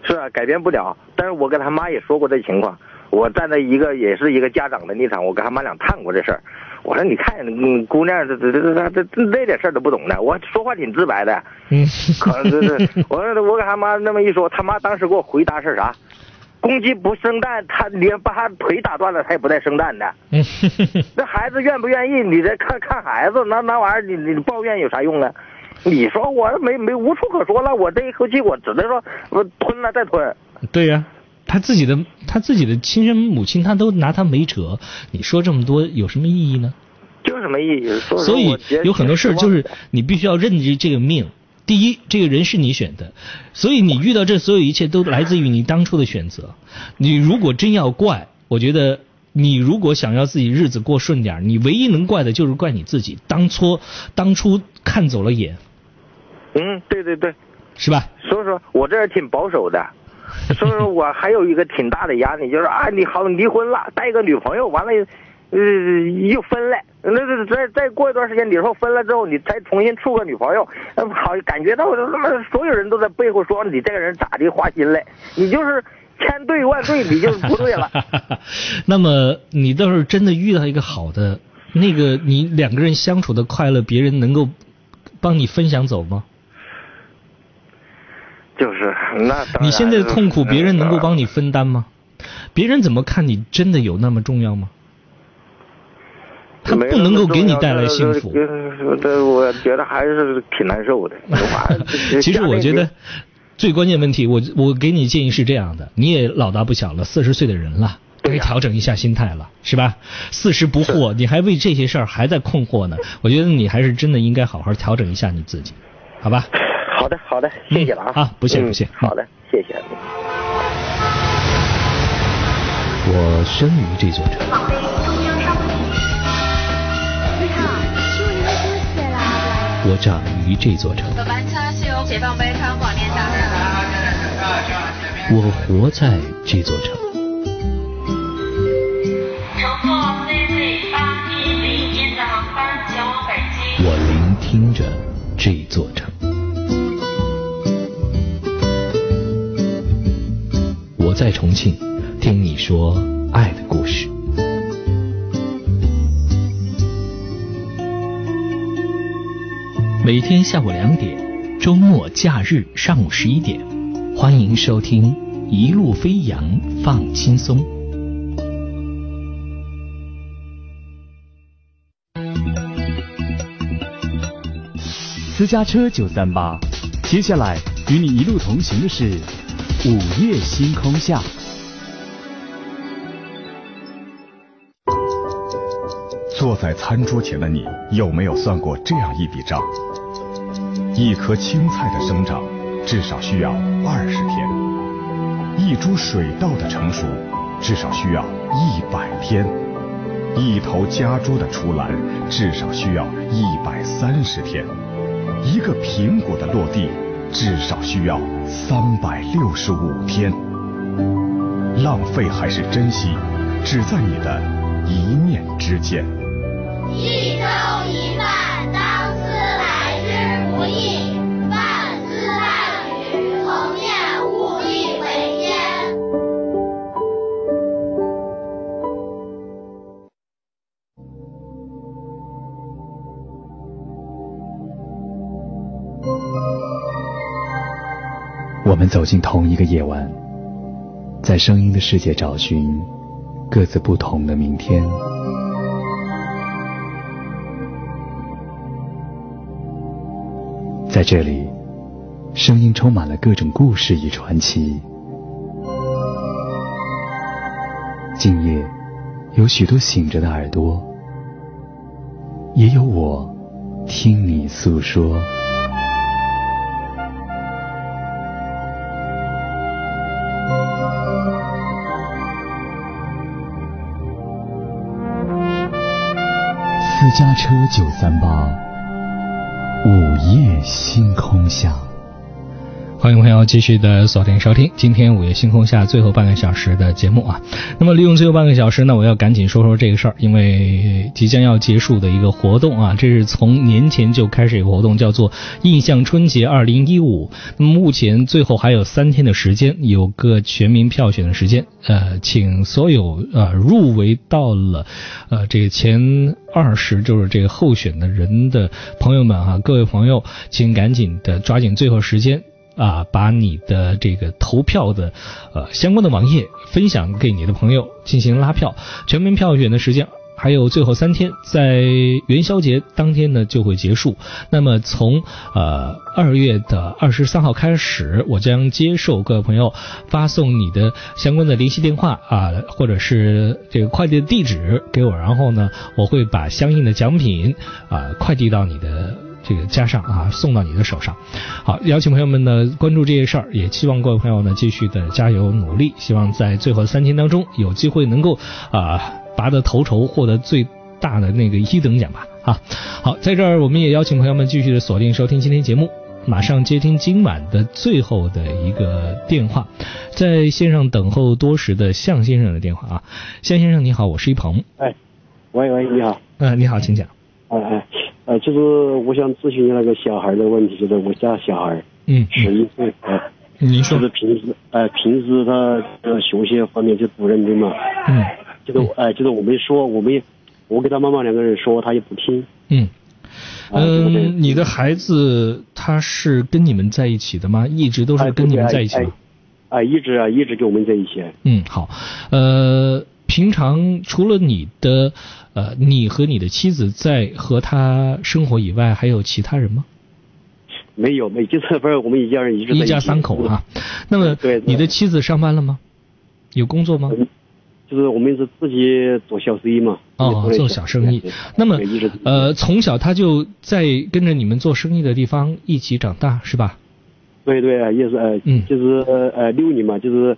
是啊，改变不了。但是我跟他妈也说过这情况，我站在一个也是一个家长的立场，我跟他妈俩谈过这事儿。我说你看，嗯，姑娘这这这这这那点事儿都不懂的，我说话挺直白的。嗯，可能这是我说我给他妈那么一说，他妈当时给我回答是啥？公鸡不生蛋，他连把他腿打断了，他也不带生蛋的。嗯，那孩子愿不愿意？你再看看孩子，那那玩意儿，你你抱怨有啥用啊？你说我没没无处可说了，我这一口气我只能说我吞了再吞。对呀、他自己的他自己的亲生母亲，他都拿他没辙，你说这么多有什么意义呢？就是没意义。所所以有很多事儿就是你必须要认知这个命。第一，这个人是你选的，所以你遇到这所有一切都来自于你当初的选择。你如果真要怪，我觉得你如果想要自己日子过顺点儿，你唯一能怪的就是怪你自己，当初当初看走了眼，嗯，对对对，是吧？所以说我这人挺保守的，所以说我还有一个挺大的压力，就是啊，你好离婚了，带个女朋友，完了，呃，又分了，那那再再过一段时间，你说分了之后，你再重新处个女朋友，好感觉到他妈所有人都在背后说你这个人咋的花心嘞，你就是千对万对，你就不对了。那么你倒是真的遇到一个好的，那个你两个人相处的快乐，别人能够帮你分享走吗？就是那你现在的痛苦，别人能够帮你分担吗？别人怎么看你，真的有那么重要吗？他不能够给你带来幸福。这我觉得还是挺难受的。其实我觉得最关键问题，我我给你建议是这样的：你也老大不小了，四十岁的人了，该调整一下心态了，是吧？四十不惑，你还为这些事儿还在困惑呢。我觉得你还是真的应该好好调整一下你自己，好吧？好的，好的，谢谢了啊！啊，不谢不谢。嗯好的，谢谢。我生于这座城？我长于这座城。我活在这座城。我聆听着这座城。我在重庆听你说爱的故事。每天下午两点，周末假日上午十一点，欢迎收听《一路飞扬放轻松》。私家车九三八，接下来与你一路同行的是午夜星空下。坐在餐桌前的你，有没有算过这样一笔账？一颗青菜的生长，至少需要二十天；一株水稻的成熟，至少需要一百天；一头家猪的出栏，至少需要一百三十天；一个苹果的落地，至少需要三百六十五天。浪费还是珍惜，只在你的一念之间。一粥一饭，当我们走进同一个夜晚，在声音的世界找寻各自不同的明天。在这里，声音充满了各种故事与传奇。今夜，有许多醒着的耳朵，也有我听你诉说。家车九三八，午夜星空下，欢迎朋友继续的锁定收听今天午夜星空下最后半个小时的节目啊。那么利用最后半个小时呢，我要赶紧说说这个事儿，因为即将要结束的一个活动啊，这是从年前就开始一个活动，叫做印象春节二零一五。那么目前最后还有三天的时间，有个全民票选的时间。呃，请所有呃入围到了呃这个前二十，就是这个候选的人的朋友们啊，各位朋友，请赶紧的抓紧最后时间。啊，把你的这个投票的呃相关的网页分享给你的朋友进行拉票，全民票选的时间还有最后三天，在元宵节当天呢就会结束。那么从呃二月的二十三号开始，我将接受各位朋友发送你的相关的联系电话啊，或者是这个快递的地址给我，然后呢我会把相应的奖品啊快递到你的。这个加上啊，送到你的手上。好，邀请朋友们呢关注这些事儿，也希望各位朋友呢继续的加油努力，希望在最后三天当中有机会能够啊拔得头筹，获得最大的那个一等奖吧。啊，好，在这儿我们也邀请朋友们继续的锁定收听今天节目，马上接听今晚的最后的一个电话，在线上等候多时的向先生的电话啊，向先生你好，我是一鹏。哎，喂喂，你好。嗯，你好，请讲。哎哎。呃，就是我想咨询那个小孩的问题，就是我家小孩，嗯，十一岁，呃，您说，就是平时，呃，平时他呃学习方面就不认真嘛，嗯，就是哎，就是我们说，我们我给他妈妈两个人说，他也不听，嗯，嗯，你的孩子他是跟你们在一起的吗？一直都是跟你们在一起吗？啊，一直啊，一直跟我们在一起。嗯，好，呃，平常除了你的。呃，你和你的妻子在和他生活以外，还有其他人吗？没有，没，就是不是我们一家人一直一家三口啊。那么，你的妻子上班了吗？有工作吗？就是我们是自己做小生意嘛。哦，做小生意。那么，呃，从小他就在跟着你们做生意的地方一起长大，是吧？对对，也是呃，嗯，就是呃六年嘛，就是。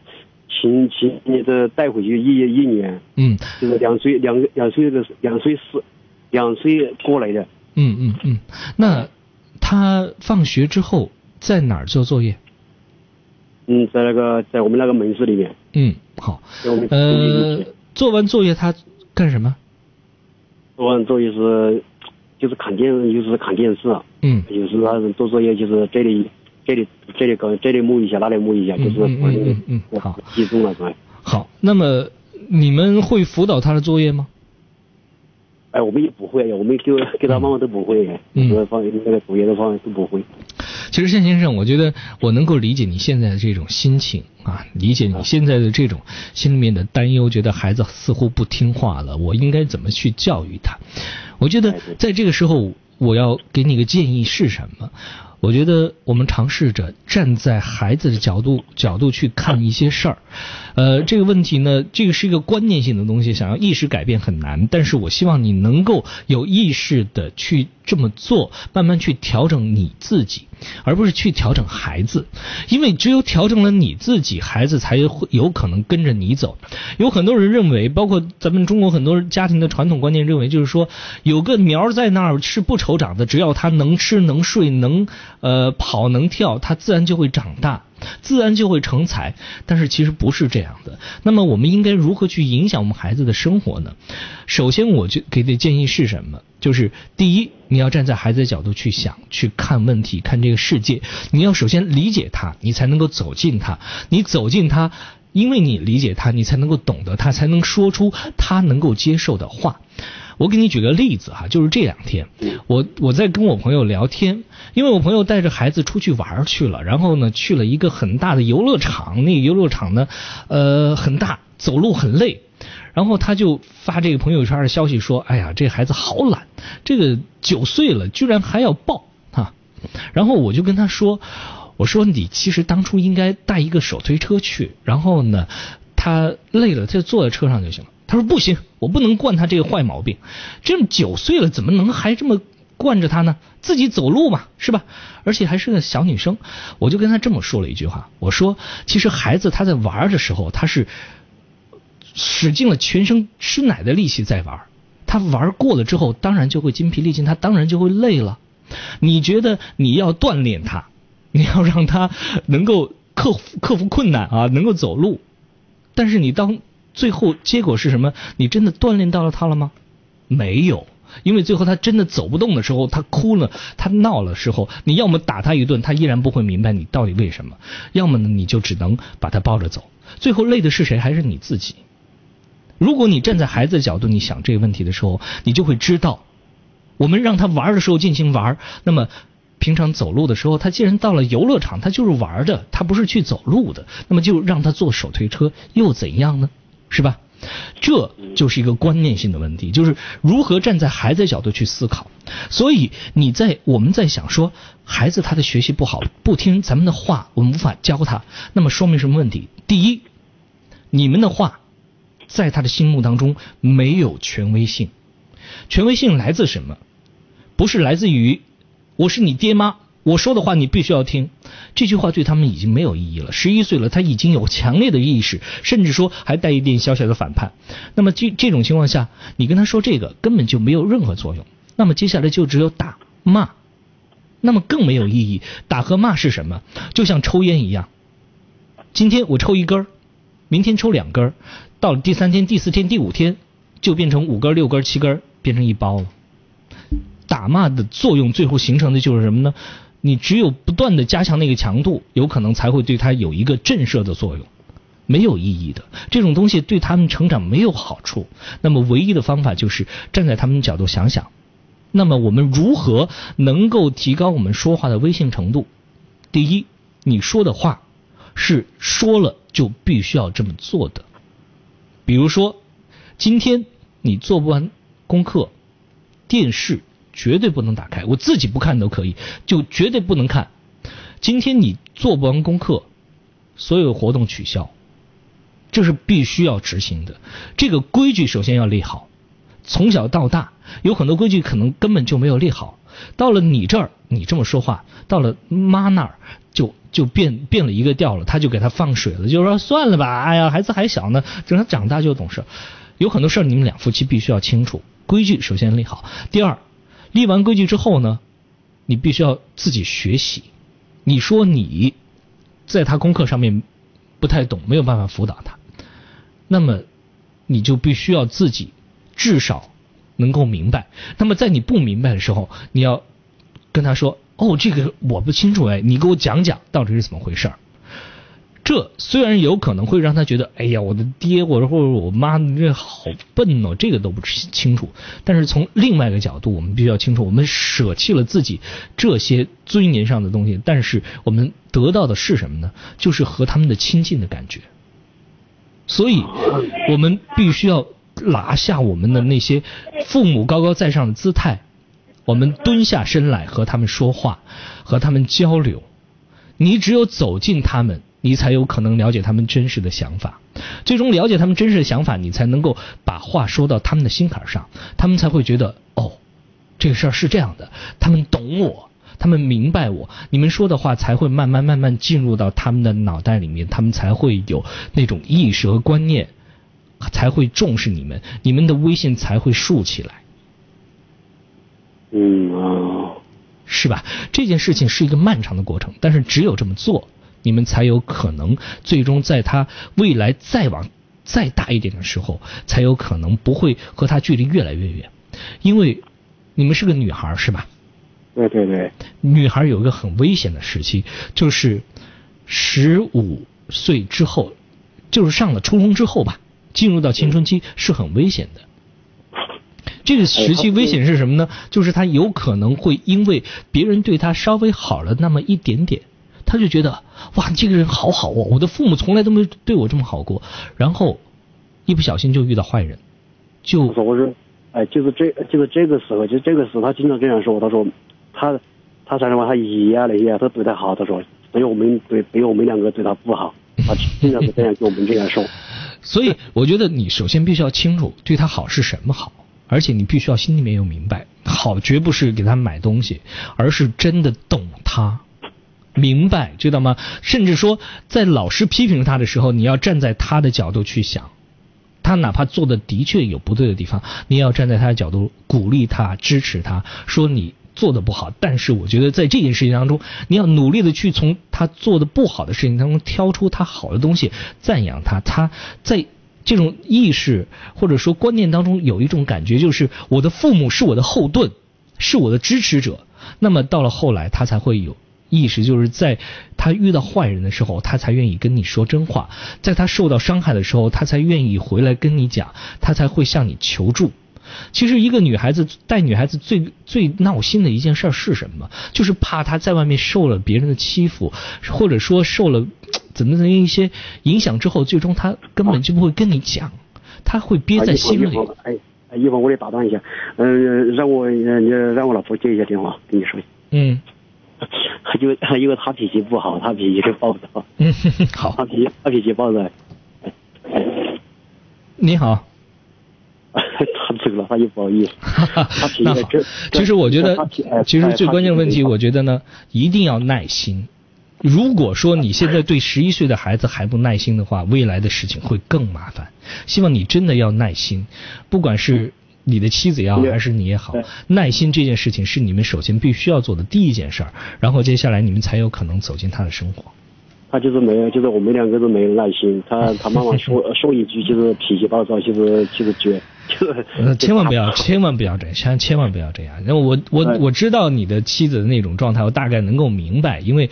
亲亲，你的带回去一一年，嗯，就是两岁两两岁的两岁四两岁过来的，嗯嗯嗯。那他放学之后在哪儿做作业？嗯，在那个在我们那个门市里面。嗯，好。呃，做完作业他干什么？做完作业是就是看电，就是看电视。嗯。有时他做作业就是这里。这里这里搞这里摸一下，那里摸一下，就是嗯嗯嗯好集中了是吧？好，那么你们会辅导他的作业吗？哎，我们也不会，我们给给他妈妈都不会，嗯，方那个作业的方面都不会。其实，向先生，我觉得我能够理解你现在的这种心情啊，理解你现在的这种心里面的担忧，觉得孩子似乎不听话了，我应该怎么去教育他？我觉得在这个时候，我要给你个建议是什么？我觉得我们尝试着站在孩子的角度角度去看一些事儿，呃，这个问题呢，这个是一个观念性的东西，想要意识改变很难。但是我希望你能够有意识的去这么做，慢慢去调整你自己，而不是去调整孩子，因为只有调整了你自己，孩子才会有可能跟着你走。有很多人认为，包括咱们中国很多家庭的传统观念认为，就是说有个苗在那儿是不愁长的，只要他能吃能睡能。呃，跑能跳，他自然就会长大，自然就会成才。但是其实不是这样的。那么我们应该如何去影响我们孩子的生活呢？首先，我就给的建议是什么？就是第一，你要站在孩子的角度去想、去看问题、看这个世界。你要首先理解他，你才能够走进他。你走进他，因为你理解他，你才能够懂得他，才能说出他能够接受的话。我给你举个例子哈，就是这两天，我我在跟我朋友聊天，因为我朋友带着孩子出去玩去了，然后呢去了一个很大的游乐场，那个游乐场呢，呃很大，走路很累，然后他就发这个朋友圈的消息说，哎呀，这孩子好懒，这个九岁了居然还要抱。哈，然后我就跟他说，我说你其实当初应该带一个手推车去，然后呢他累了他就坐在车上就行了。他说不行，我不能惯他这个坏毛病。这么九岁了，怎么能还这么惯着他呢？自己走路嘛，是吧？而且还是个小女生。我就跟他这么说了一句话，我说其实孩子他在玩的时候，他是使尽了全身吃奶的力气在玩。他玩过了之后，当然就会筋疲力尽，他当然就会累了。你觉得你要锻炼他，你要让他能够克服克服困难啊，能够走路。但是你当最后结果是什么？你真的锻炼到了他了吗？没有，因为最后他真的走不动的时候，他哭了，他闹了时候，你要么打他一顿，他依然不会明白你到底为什么；要么呢，你就只能把他抱着走。最后累的是谁？还是你自己。如果你站在孩子的角度，你想这个问题的时候，你就会知道，我们让他玩的时候尽情玩，那么平常走路的时候，他既然到了游乐场，他就是玩的，他不是去走路的，那么就让他坐手推车又怎样呢？是吧？这就是一个观念性的问题，就是如何站在孩子角度去思考。所以你在我们在想说，孩子他的学习不好，不听咱们的话，我们无法教他，那么说明什么问题？第一，你们的话。在他的心目当中没有权威性，权威性来自什么？不是来自于我是你爹妈，我说的话你必须要听。这句话对他们已经没有意义了。十一岁了，他已经有强烈的意识，甚至说还带一点小小的反叛。那么这这种情况下，你跟他说这个根本就没有任何作用。那么接下来就只有打骂，那么更没有意义。打和骂是什么？就像抽烟一样，今天我抽一根明天抽两根到了第三天、第四天、第五天，就变成五根、六根、七根，变成一包了。打骂的作用最后形成的就是什么呢？你只有不断的加强那个强度，有可能才会对他有一个震慑的作用。没有意义的这种东西对他们成长没有好处。那么唯一的方法就是站在他们角度想想，那么我们如何能够提高我们说话的威信程度？第一，你说的话是说了就必须要这么做的。比如说，今天你做不完功课，电视绝对不能打开。我自己不看都可以，就绝对不能看。今天你做不完功课，所有活动取消，这是必须要执行的。这个规矩首先要立好。从小到大，有很多规矩可能根本就没有立好。到了你这儿，你这么说话；到了妈那儿，就就变变了一个调了。他就给他放水了，就说算了吧，哎呀，孩子还小呢，等他长大就懂事。有很多事儿，你们两夫妻必须要清楚规矩，首先立好。第二，立完规矩之后呢，你必须要自己学习。你说你在他功课上面不太懂，没有办法辅导他，那么你就必须要自己至少。能够明白，那么在你不明白的时候，你要跟他说：“哦，这个我不清楚哎，你给我讲讲到底是怎么回事儿这虽然有可能会让他觉得：“哎呀，我的爹或者或者我妈这好笨哦，这个都不清楚。”但是从另外一个角度，我们必须要清楚，我们舍弃了自己这些尊严上的东西，但是我们得到的是什么呢？就是和他们的亲近的感觉。所以，我们必须要。拿下我们的那些父母高高在上的姿态，我们蹲下身来和他们说话，和他们交流。你只有走进他们，你才有可能了解他们真实的想法。最终了解他们真实的想法，你才能够把话说到他们的心坎上，他们才会觉得哦，这个事儿是这样的。他们懂我，他们明白我，你们说的话才会慢慢慢慢进入到他们的脑袋里面，他们才会有那种意识和观念。才会重视你们，你们的微信才会竖起来。嗯啊，是吧？这件事情是一个漫长的过程，但是只有这么做，你们才有可能最终在他未来再往再大一点的时候，才有可能不会和他距离越来越远。因为你们是个女孩，是吧？对对对。女孩有一个很危险的时期，就是十五岁之后，就是上了初中之后吧。进入到青春期是很危险的，这个时期危险是什么呢？就是他有可能会因为别人对他稍微好了那么一点点，他就觉得哇，这个人好好哦，我的父母从来都没对我这么好过，然后一不小心就遇到坏人，就我说，哎，就是这就是这个时候，就这个时候他经常这样说，他说他他才能把他爷啊那些都对他好，他说只有我们对只有我们两个对他不好，他经常是这样跟我们这样说。所以，我觉得你首先必须要清楚对他好是什么好，而且你必须要心里面有明白，好绝不是给他买东西，而是真的懂他，明白知道吗？甚至说，在老师批评他的时候，你要站在他的角度去想，他哪怕做的的确有不对的地方，你要站在他的角度鼓励他、支持他，说你做的不好，但是我觉得在这件事情当中，你要努力的去从他做的不好的事情当中挑出他好的东西，赞扬他。他在这种意识或者说观念当中有一种感觉，就是我的父母是我的后盾，是我的支持者。那么到了后来，他才会有意识，就是在他遇到坏人的时候，他才愿意跟你说真话；在他受到伤害的时候，他才愿意回来跟你讲，他才会向你求助。其实，一个女孩子带女孩子最最闹心的一件事是什么？就是怕她在外面受了别人的欺负，或者说受了怎么怎么一些影响之后，最终她根本就不会跟你讲，她会憋在心里。哎，一会儿我得打断一下，嗯，让我你让我老婆接一下电话，跟你说。嗯。因为 因为他脾气不好，他脾气暴躁。嗯，好。他脾他脾气暴躁。你好。他走了，他就不好意思。那好，其实我觉得，其实最关键的问题，我觉得呢，一定要耐心。如果说你现在对十一岁的孩子还不耐心的话，未来的事情会更麻烦。希望你真的要耐心，不管是你的妻子也好，还是你也好，耐心这件事情是你们首先必须要做的第一件事儿，然后接下来你们才有可能走进他的生活。他就是没有，就是我们两个都没有耐心。他 他妈妈说说一句，就是脾气暴躁，就是就是倔。呃，千万不要，千万不要这样，千千万不要这样。那我我我知道你的妻子的那种状态，我大概能够明白。因为，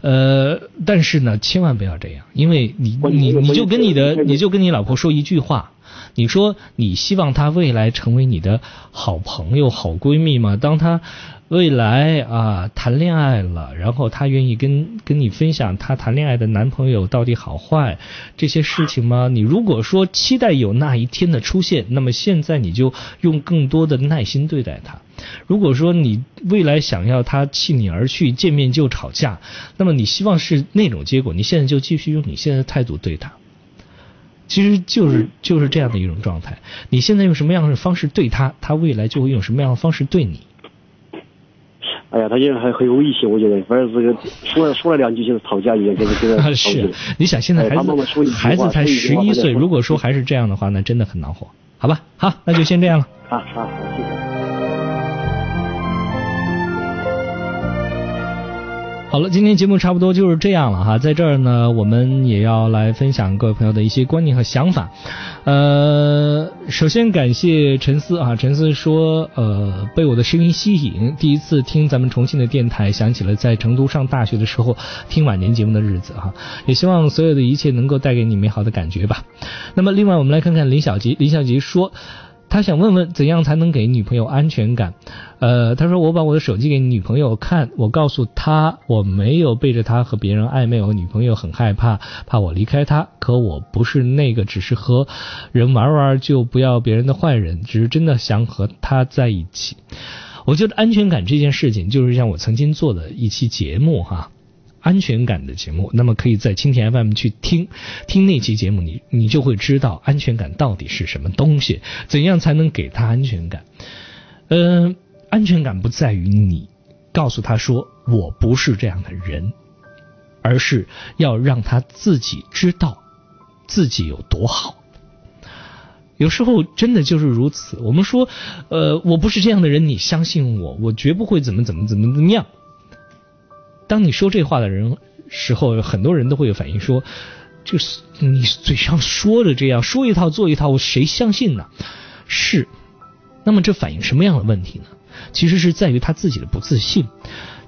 呃，但是呢，千万不要这样，因为你你你就跟你的你就跟你老婆说一句话，你说你希望她未来成为你的好朋友、好闺蜜吗？当她。未来啊，谈恋爱了，然后她愿意跟跟你分享她谈恋爱的男朋友到底好坏这些事情吗？你如果说期待有那一天的出现，那么现在你就用更多的耐心对待她。如果说你未来想要他弃你而去，见面就吵架，那么你希望是那种结果，你现在就继续用你现在的态度对他。其实就是就是这样的一种状态。你现在用什么样的方式对他，他未来就会用什么样的方式对你。哎呀，他现在还很有威胁，我觉得，反正这个说了说了两句就是吵架一样，就是这个。是，你想现在孩子孩子才十一岁，如果说还是这样的话，那真的很恼火。好吧，好，那就先这样了。啊好，谢谢。好了，今天节目差不多就是这样了哈，在这儿呢，我们也要来分享各位朋友的一些观念和想法。呃，首先感谢陈思啊，陈思说，呃，被我的声音吸引，第一次听咱们重庆的电台，想起了在成都上大学的时候听晚年节目的日子哈，也希望所有的一切能够带给你美好的感觉吧。那么，另外我们来看看林小吉，林小吉说。他想问问怎样才能给女朋友安全感？呃，他说我把我的手机给女朋友看，我告诉她我没有背着她和别人暧昧，我女朋友很害怕，怕我离开她。可我不是那个只是和人玩玩就不要别人的坏人，只是真的想和她在一起。我觉得安全感这件事情，就是像我曾经做的一期节目哈。安全感的节目，那么可以在蜻蜓 FM 去听听那期节目，你你就会知道安全感到底是什么东西，怎样才能给他安全感？嗯，安全感不在于你告诉他说我不是这样的人，而是要让他自己知道自己有多好。有时候真的就是如此。我们说，呃，我不是这样的人，你相信我，我绝不会怎么怎么怎么怎么样。当你说这话的人时候，很多人都会有反应说：“就是你嘴上说的这样，说一套做一套，谁相信呢？”是。那么这反映什么样的问题呢？其实是在于他自己的不自信，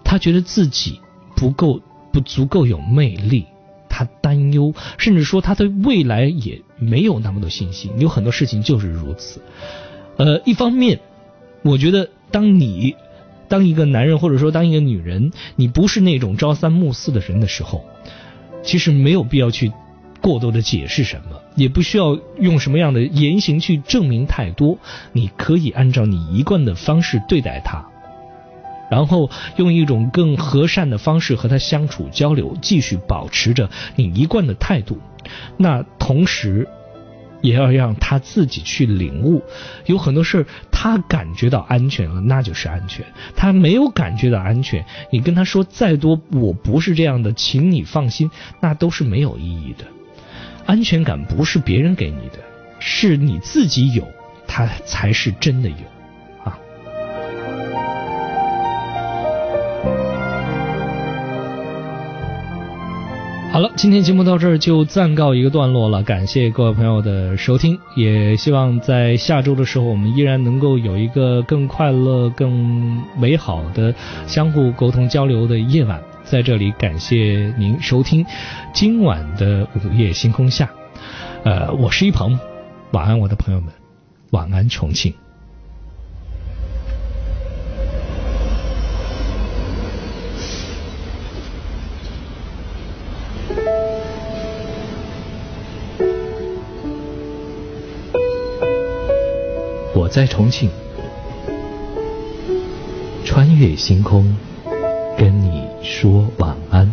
他觉得自己不够不足够有魅力，他担忧，甚至说他对未来也没有那么多信心。有很多事情就是如此。呃，一方面，我觉得当你。当一个男人或者说当一个女人，你不是那种朝三暮四的人的时候，其实没有必要去过多的解释什么，也不需要用什么样的言行去证明太多。你可以按照你一贯的方式对待他，然后用一种更和善的方式和他相处交流，继续保持着你一贯的态度。那同时。也要让他自己去领悟，有很多事儿他感觉到安全了，那就是安全；他没有感觉到安全，你跟他说再多，我不是这样的，请你放心，那都是没有意义的。安全感不是别人给你的，是你自己有，他才是真的有。好了，今天节目到这儿就暂告一个段落了，感谢各位朋友的收听，也希望在下周的时候，我们依然能够有一个更快乐、更美好的相互沟通交流的夜晚。在这里，感谢您收听今晚的午夜星空下。呃，我是一鹏，晚安，我的朋友们，晚安，重庆。我在重庆，穿越星空，跟你说晚安。